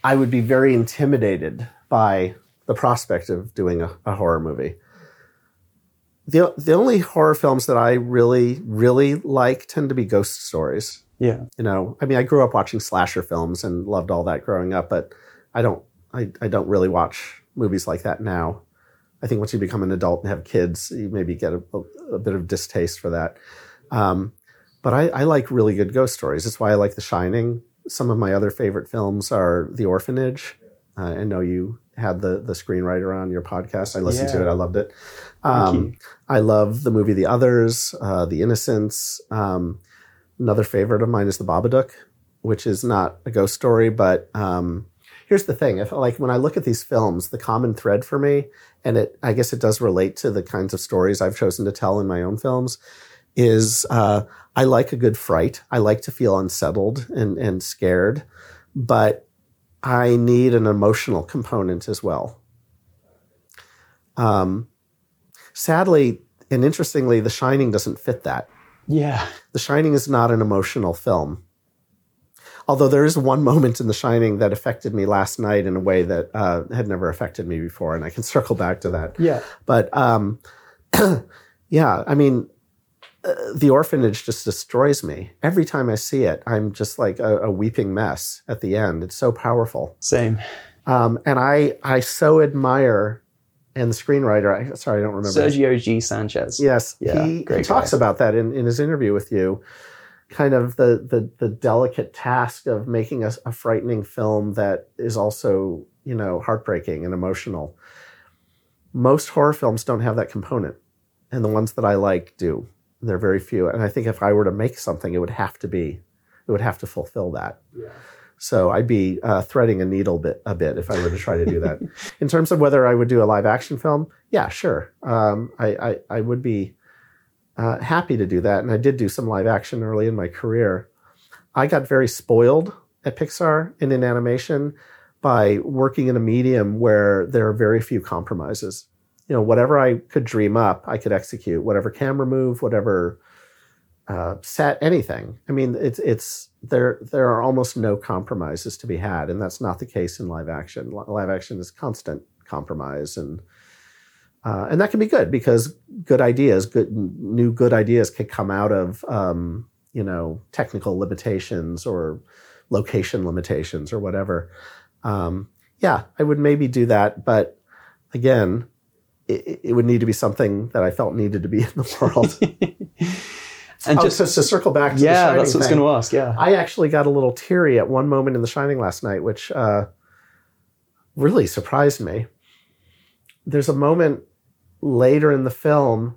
I would be very intimidated by the prospect of doing a, a horror movie. The, the only horror films that I really, really like tend to be ghost stories. Yeah. You know, I mean, I grew up watching slasher films and loved all that growing up, but I don't I, I don't really watch movies like that now. I think once you become an adult and have kids, you maybe get a, a, a bit of distaste for that. Um, but I, I, like really good ghost stories. That's why I like The Shining. Some of my other favorite films are The Orphanage. Uh, I know you had the the screenwriter on your podcast. I listened yeah. to it. I loved it. Um, I love the movie The Others, uh, The Innocents. Um, another favorite of mine is The Babadook, which is not a ghost story, but um, here's the thing. If like when I look at these films, the common thread for me, and it I guess it does relate to the kinds of stories I've chosen to tell in my own films, is uh, I like a good fright. I like to feel unsettled and and scared, but I need an emotional component as well. Um, sadly and interestingly, The Shining doesn't fit that. Yeah, The Shining is not an emotional film. Although there is one moment in The Shining that affected me last night in a way that uh, had never affected me before, and I can circle back to that. Yeah. But um, yeah, I mean, uh, the orphanage just destroys me every time I see it. I'm just like a, a weeping mess at the end. It's so powerful. Same. Um, and I I so admire and the screenwriter. I, sorry, I don't remember. Sergio G. Sanchez. Yes, yeah, he, he talks about that in, in his interview with you kind of the the, the delicate task of making a, a frightening film that is also you know heartbreaking and emotional. Most horror films don't have that component, and the ones that I like do. They're very few, and I think if I were to make something, it would have to be, it would have to fulfill that. Yeah. So I'd be uh, threading a needle bit a bit if I were to try to do that. In terms of whether I would do a live action film, yeah, sure. Um, I, I, I would be uh, happy to do that. And I did do some live action early in my career. I got very spoiled at Pixar and in animation by working in a medium where there are very few compromises. You know, whatever I could dream up, I could execute. Whatever camera move, whatever uh, set, anything. I mean, it's it's there. There are almost no compromises to be had, and that's not the case in live action. Live action is constant compromise and uh, and that can be good because good ideas, good new good ideas can come out of um, you know technical limitations or location limitations or whatever. Um, yeah, I would maybe do that, but again, it, it, would need to be something that I felt needed to be in the world. and oh, just to, to, circle back to yeah, that's what I was going to ask. Yeah, I actually got a little teary at one moment in The Shining last night, which uh, really surprised me. There's a moment later in the film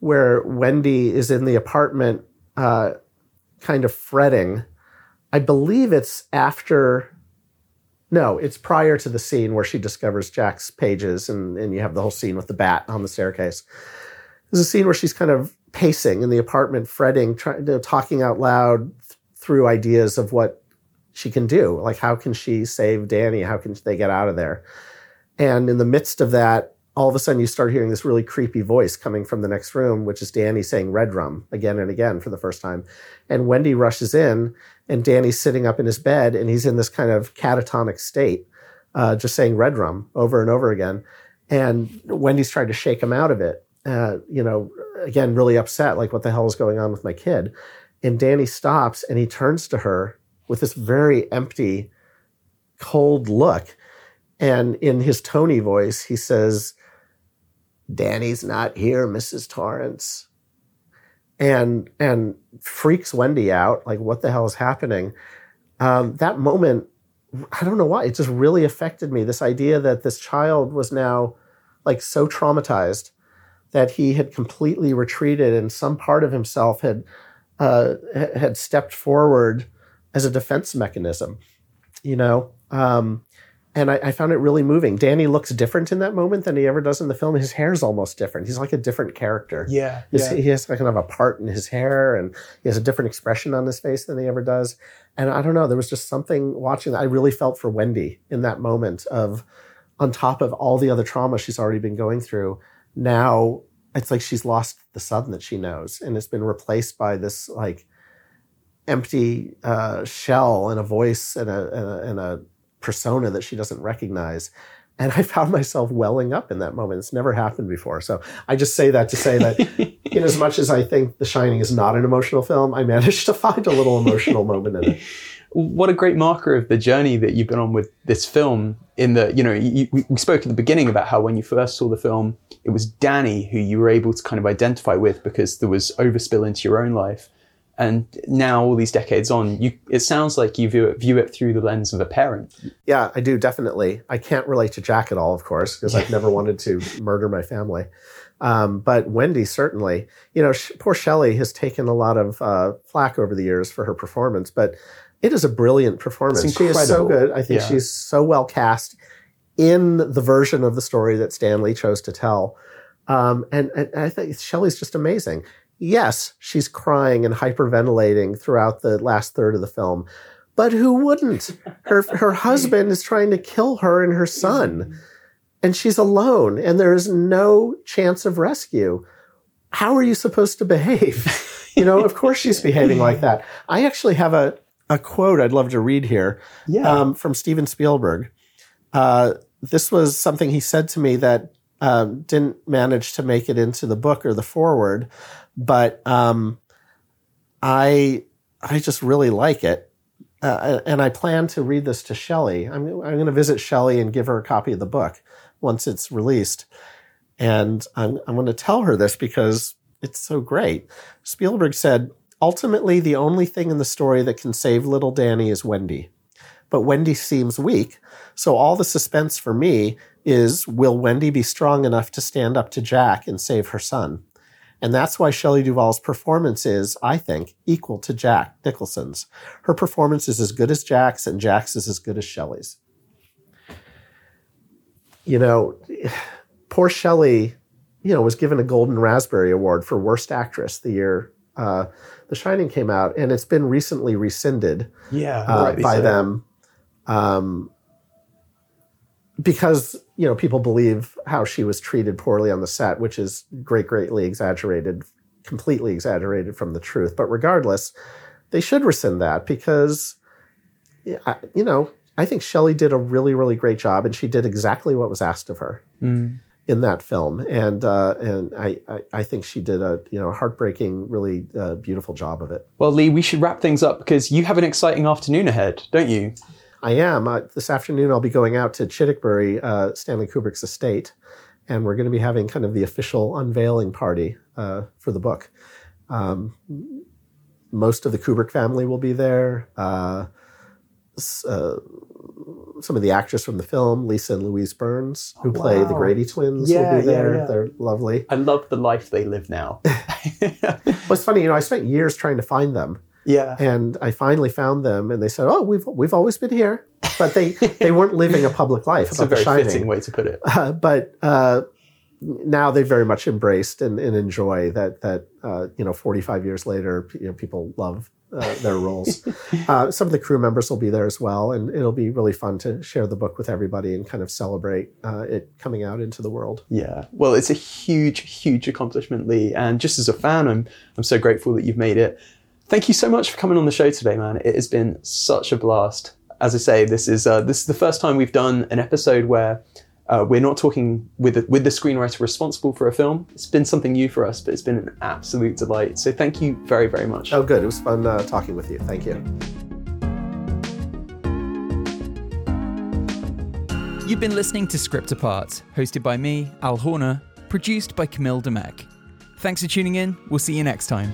where Wendy is in the apartment, uh, kind of fretting. I believe it's after. No, it's prior to the scene where she discovers Jack's pages, and, and you have the whole scene with the bat on the staircase. There's a scene where she's kind of pacing in the apartment, fretting, trying, you know, talking out loud th- through ideas of what she can do. Like, how can she save Danny? How can they get out of there? And in the midst of that, all of a sudden you start hearing this really creepy voice coming from the next room, which is Danny saying red rum again and again for the first time. And Wendy rushes in and Danny's sitting up in his bed and he's in this kind of catatonic state, uh, just saying red rum over and over again. And Wendy's trying to shake him out of it. Uh, you know, again, really upset, like what the hell is going on with my kid? And Danny stops and he turns to her with this very empty, cold look. And in his Tony voice, he says, Danny's not here, Mrs. Torrance. And and freaks Wendy out, like what the hell is happening? Um, that moment, I don't know why, it just really affected me. This idea that this child was now like so traumatized that he had completely retreated and some part of himself had uh, had stepped forward as a defense mechanism, you know. Um, and I, I, found it really moving. Danny looks different in that moment than he ever does in the film. His hair's almost different. He's like a different character. Yeah, yeah. he has kind of a part in his hair, and he has a different expression on his face than he ever does. And I don't know, there was just something watching that I really felt for Wendy in that moment of, on top of all the other trauma she's already been going through. Now it's like she's lost the son that she knows, and it's been replaced by this like empty uh, shell and a voice and a, and a, and a persona that she doesn't recognize. And I found myself welling up in that moment. It's never happened before. So I just say that to say that, in as much as I think The Shining is not an emotional film, I managed to find a little emotional moment in it. What a great marker of the journey that you've been on with this film. In the, you know, you, we spoke at the beginning about how when you first saw the film, it was Danny who you were able to kind of identify with because there was overspill into your own life. And now, all these decades on, you, it sounds like you view it, view it through the lens of a parent. Yeah, I do definitely. I can't relate to Jack at all, of course, because I've never wanted to murder my family. Um, but Wendy certainly, you know, sh- poor Shelley has taken a lot of uh, flack over the years for her performance, but it is a brilliant performance. She is so good. I think Yeah. she's so well cast in the version of the story that Stanley chose to tell. Um, and, and I think Shelley's just amazing. Yes, she's crying and hyperventilating throughout the last third of the film, but who wouldn't? Her her husband is trying to kill her and her son, and she's alone, and there is no chance of rescue. How are you supposed to behave? You know, of course she's behaving like that. I actually have a a quote I'd love to read here Yeah. um, from Steven Spielberg. Uh, this was something he said to me that um, didn't manage to make it into the book or the foreword, but um, I I just really like it, uh, and I plan to read this to Shelley. I'm I'm going to visit Shelley and give her a copy of the book once it's released, and I'm I'm going to tell her this because it's so great. Spielberg said. Ultimately, the only thing in the story that can save little Danny is Wendy. But Wendy seems weak, so all the suspense for me is will Wendy be strong enough to stand up to Jack and save her son? And that's why Shelley Duvall's performance is, I think, equal to Jack Nicholson's. Her performance is as good as Jack's, and Jack's is as good as Shelley's. You know, poor Shelley, you know, was given a Golden Raspberry Award for Worst Actress the year uh, The Shining came out, and it's been recently rescinded yeah. uh, by so. them um, because you know people believe how she was treated poorly on the set, which is great, greatly exaggerated, completely exaggerated from the truth. But regardless, they should rescind that because you know I think Shelley did a really, really great job, and she did exactly what was asked of her Mm. in that film, and uh, and I, I I think she did a you know heartbreaking, really uh, beautiful job of it. Well, Lee, we should wrap things up because you have an exciting afternoon ahead, don't you? I am. Uh, this afternoon, I'll be going out to Childwickbury, uh, Stanley Kubrick's estate, and we're going to be having kind of the official unveiling party uh, for the book. Um, most of the Kubrick family will be there. Uh, uh, some of the actors from the film, Lisa and Louise Burns, who play the. Grady twins, Yeah, will be yeah, there. yeah. They're lovely. I love the life they live now. Well, it's funny, you know, I spent years trying to find them. Yeah. and I finally found them, and they said, "Oh, we've we've always been here," but they they weren't living a public life. It's a very Shining. fitting way to put it. Uh, but uh, now they very much embraced and, and enjoy that that uh, you know 45 years later, you know, people love uh, their roles. uh, some of the crew members will be there as well, and it'll be really fun to share the book with everybody and kind of celebrate uh, it coming out into the world. Yeah, well, it's a huge, huge accomplishment, Lee. And just as a fan, I'm I'm so grateful that you've made it. Thank you so much for coming on the show today, man. It has been such a blast. As I say, this is uh, this is the first time we've done an episode where uh, we're not talking with the, with the screenwriter responsible for a film. It's been something new for us, but it's been an absolute delight. So thank you very, very much. Oh, good. It was fun uh, talking with you. Thank you. You've been listening to Script Apart, hosted by me, Al Horner, produced by Camille Demek. Thanks for tuning in. We'll see you next time.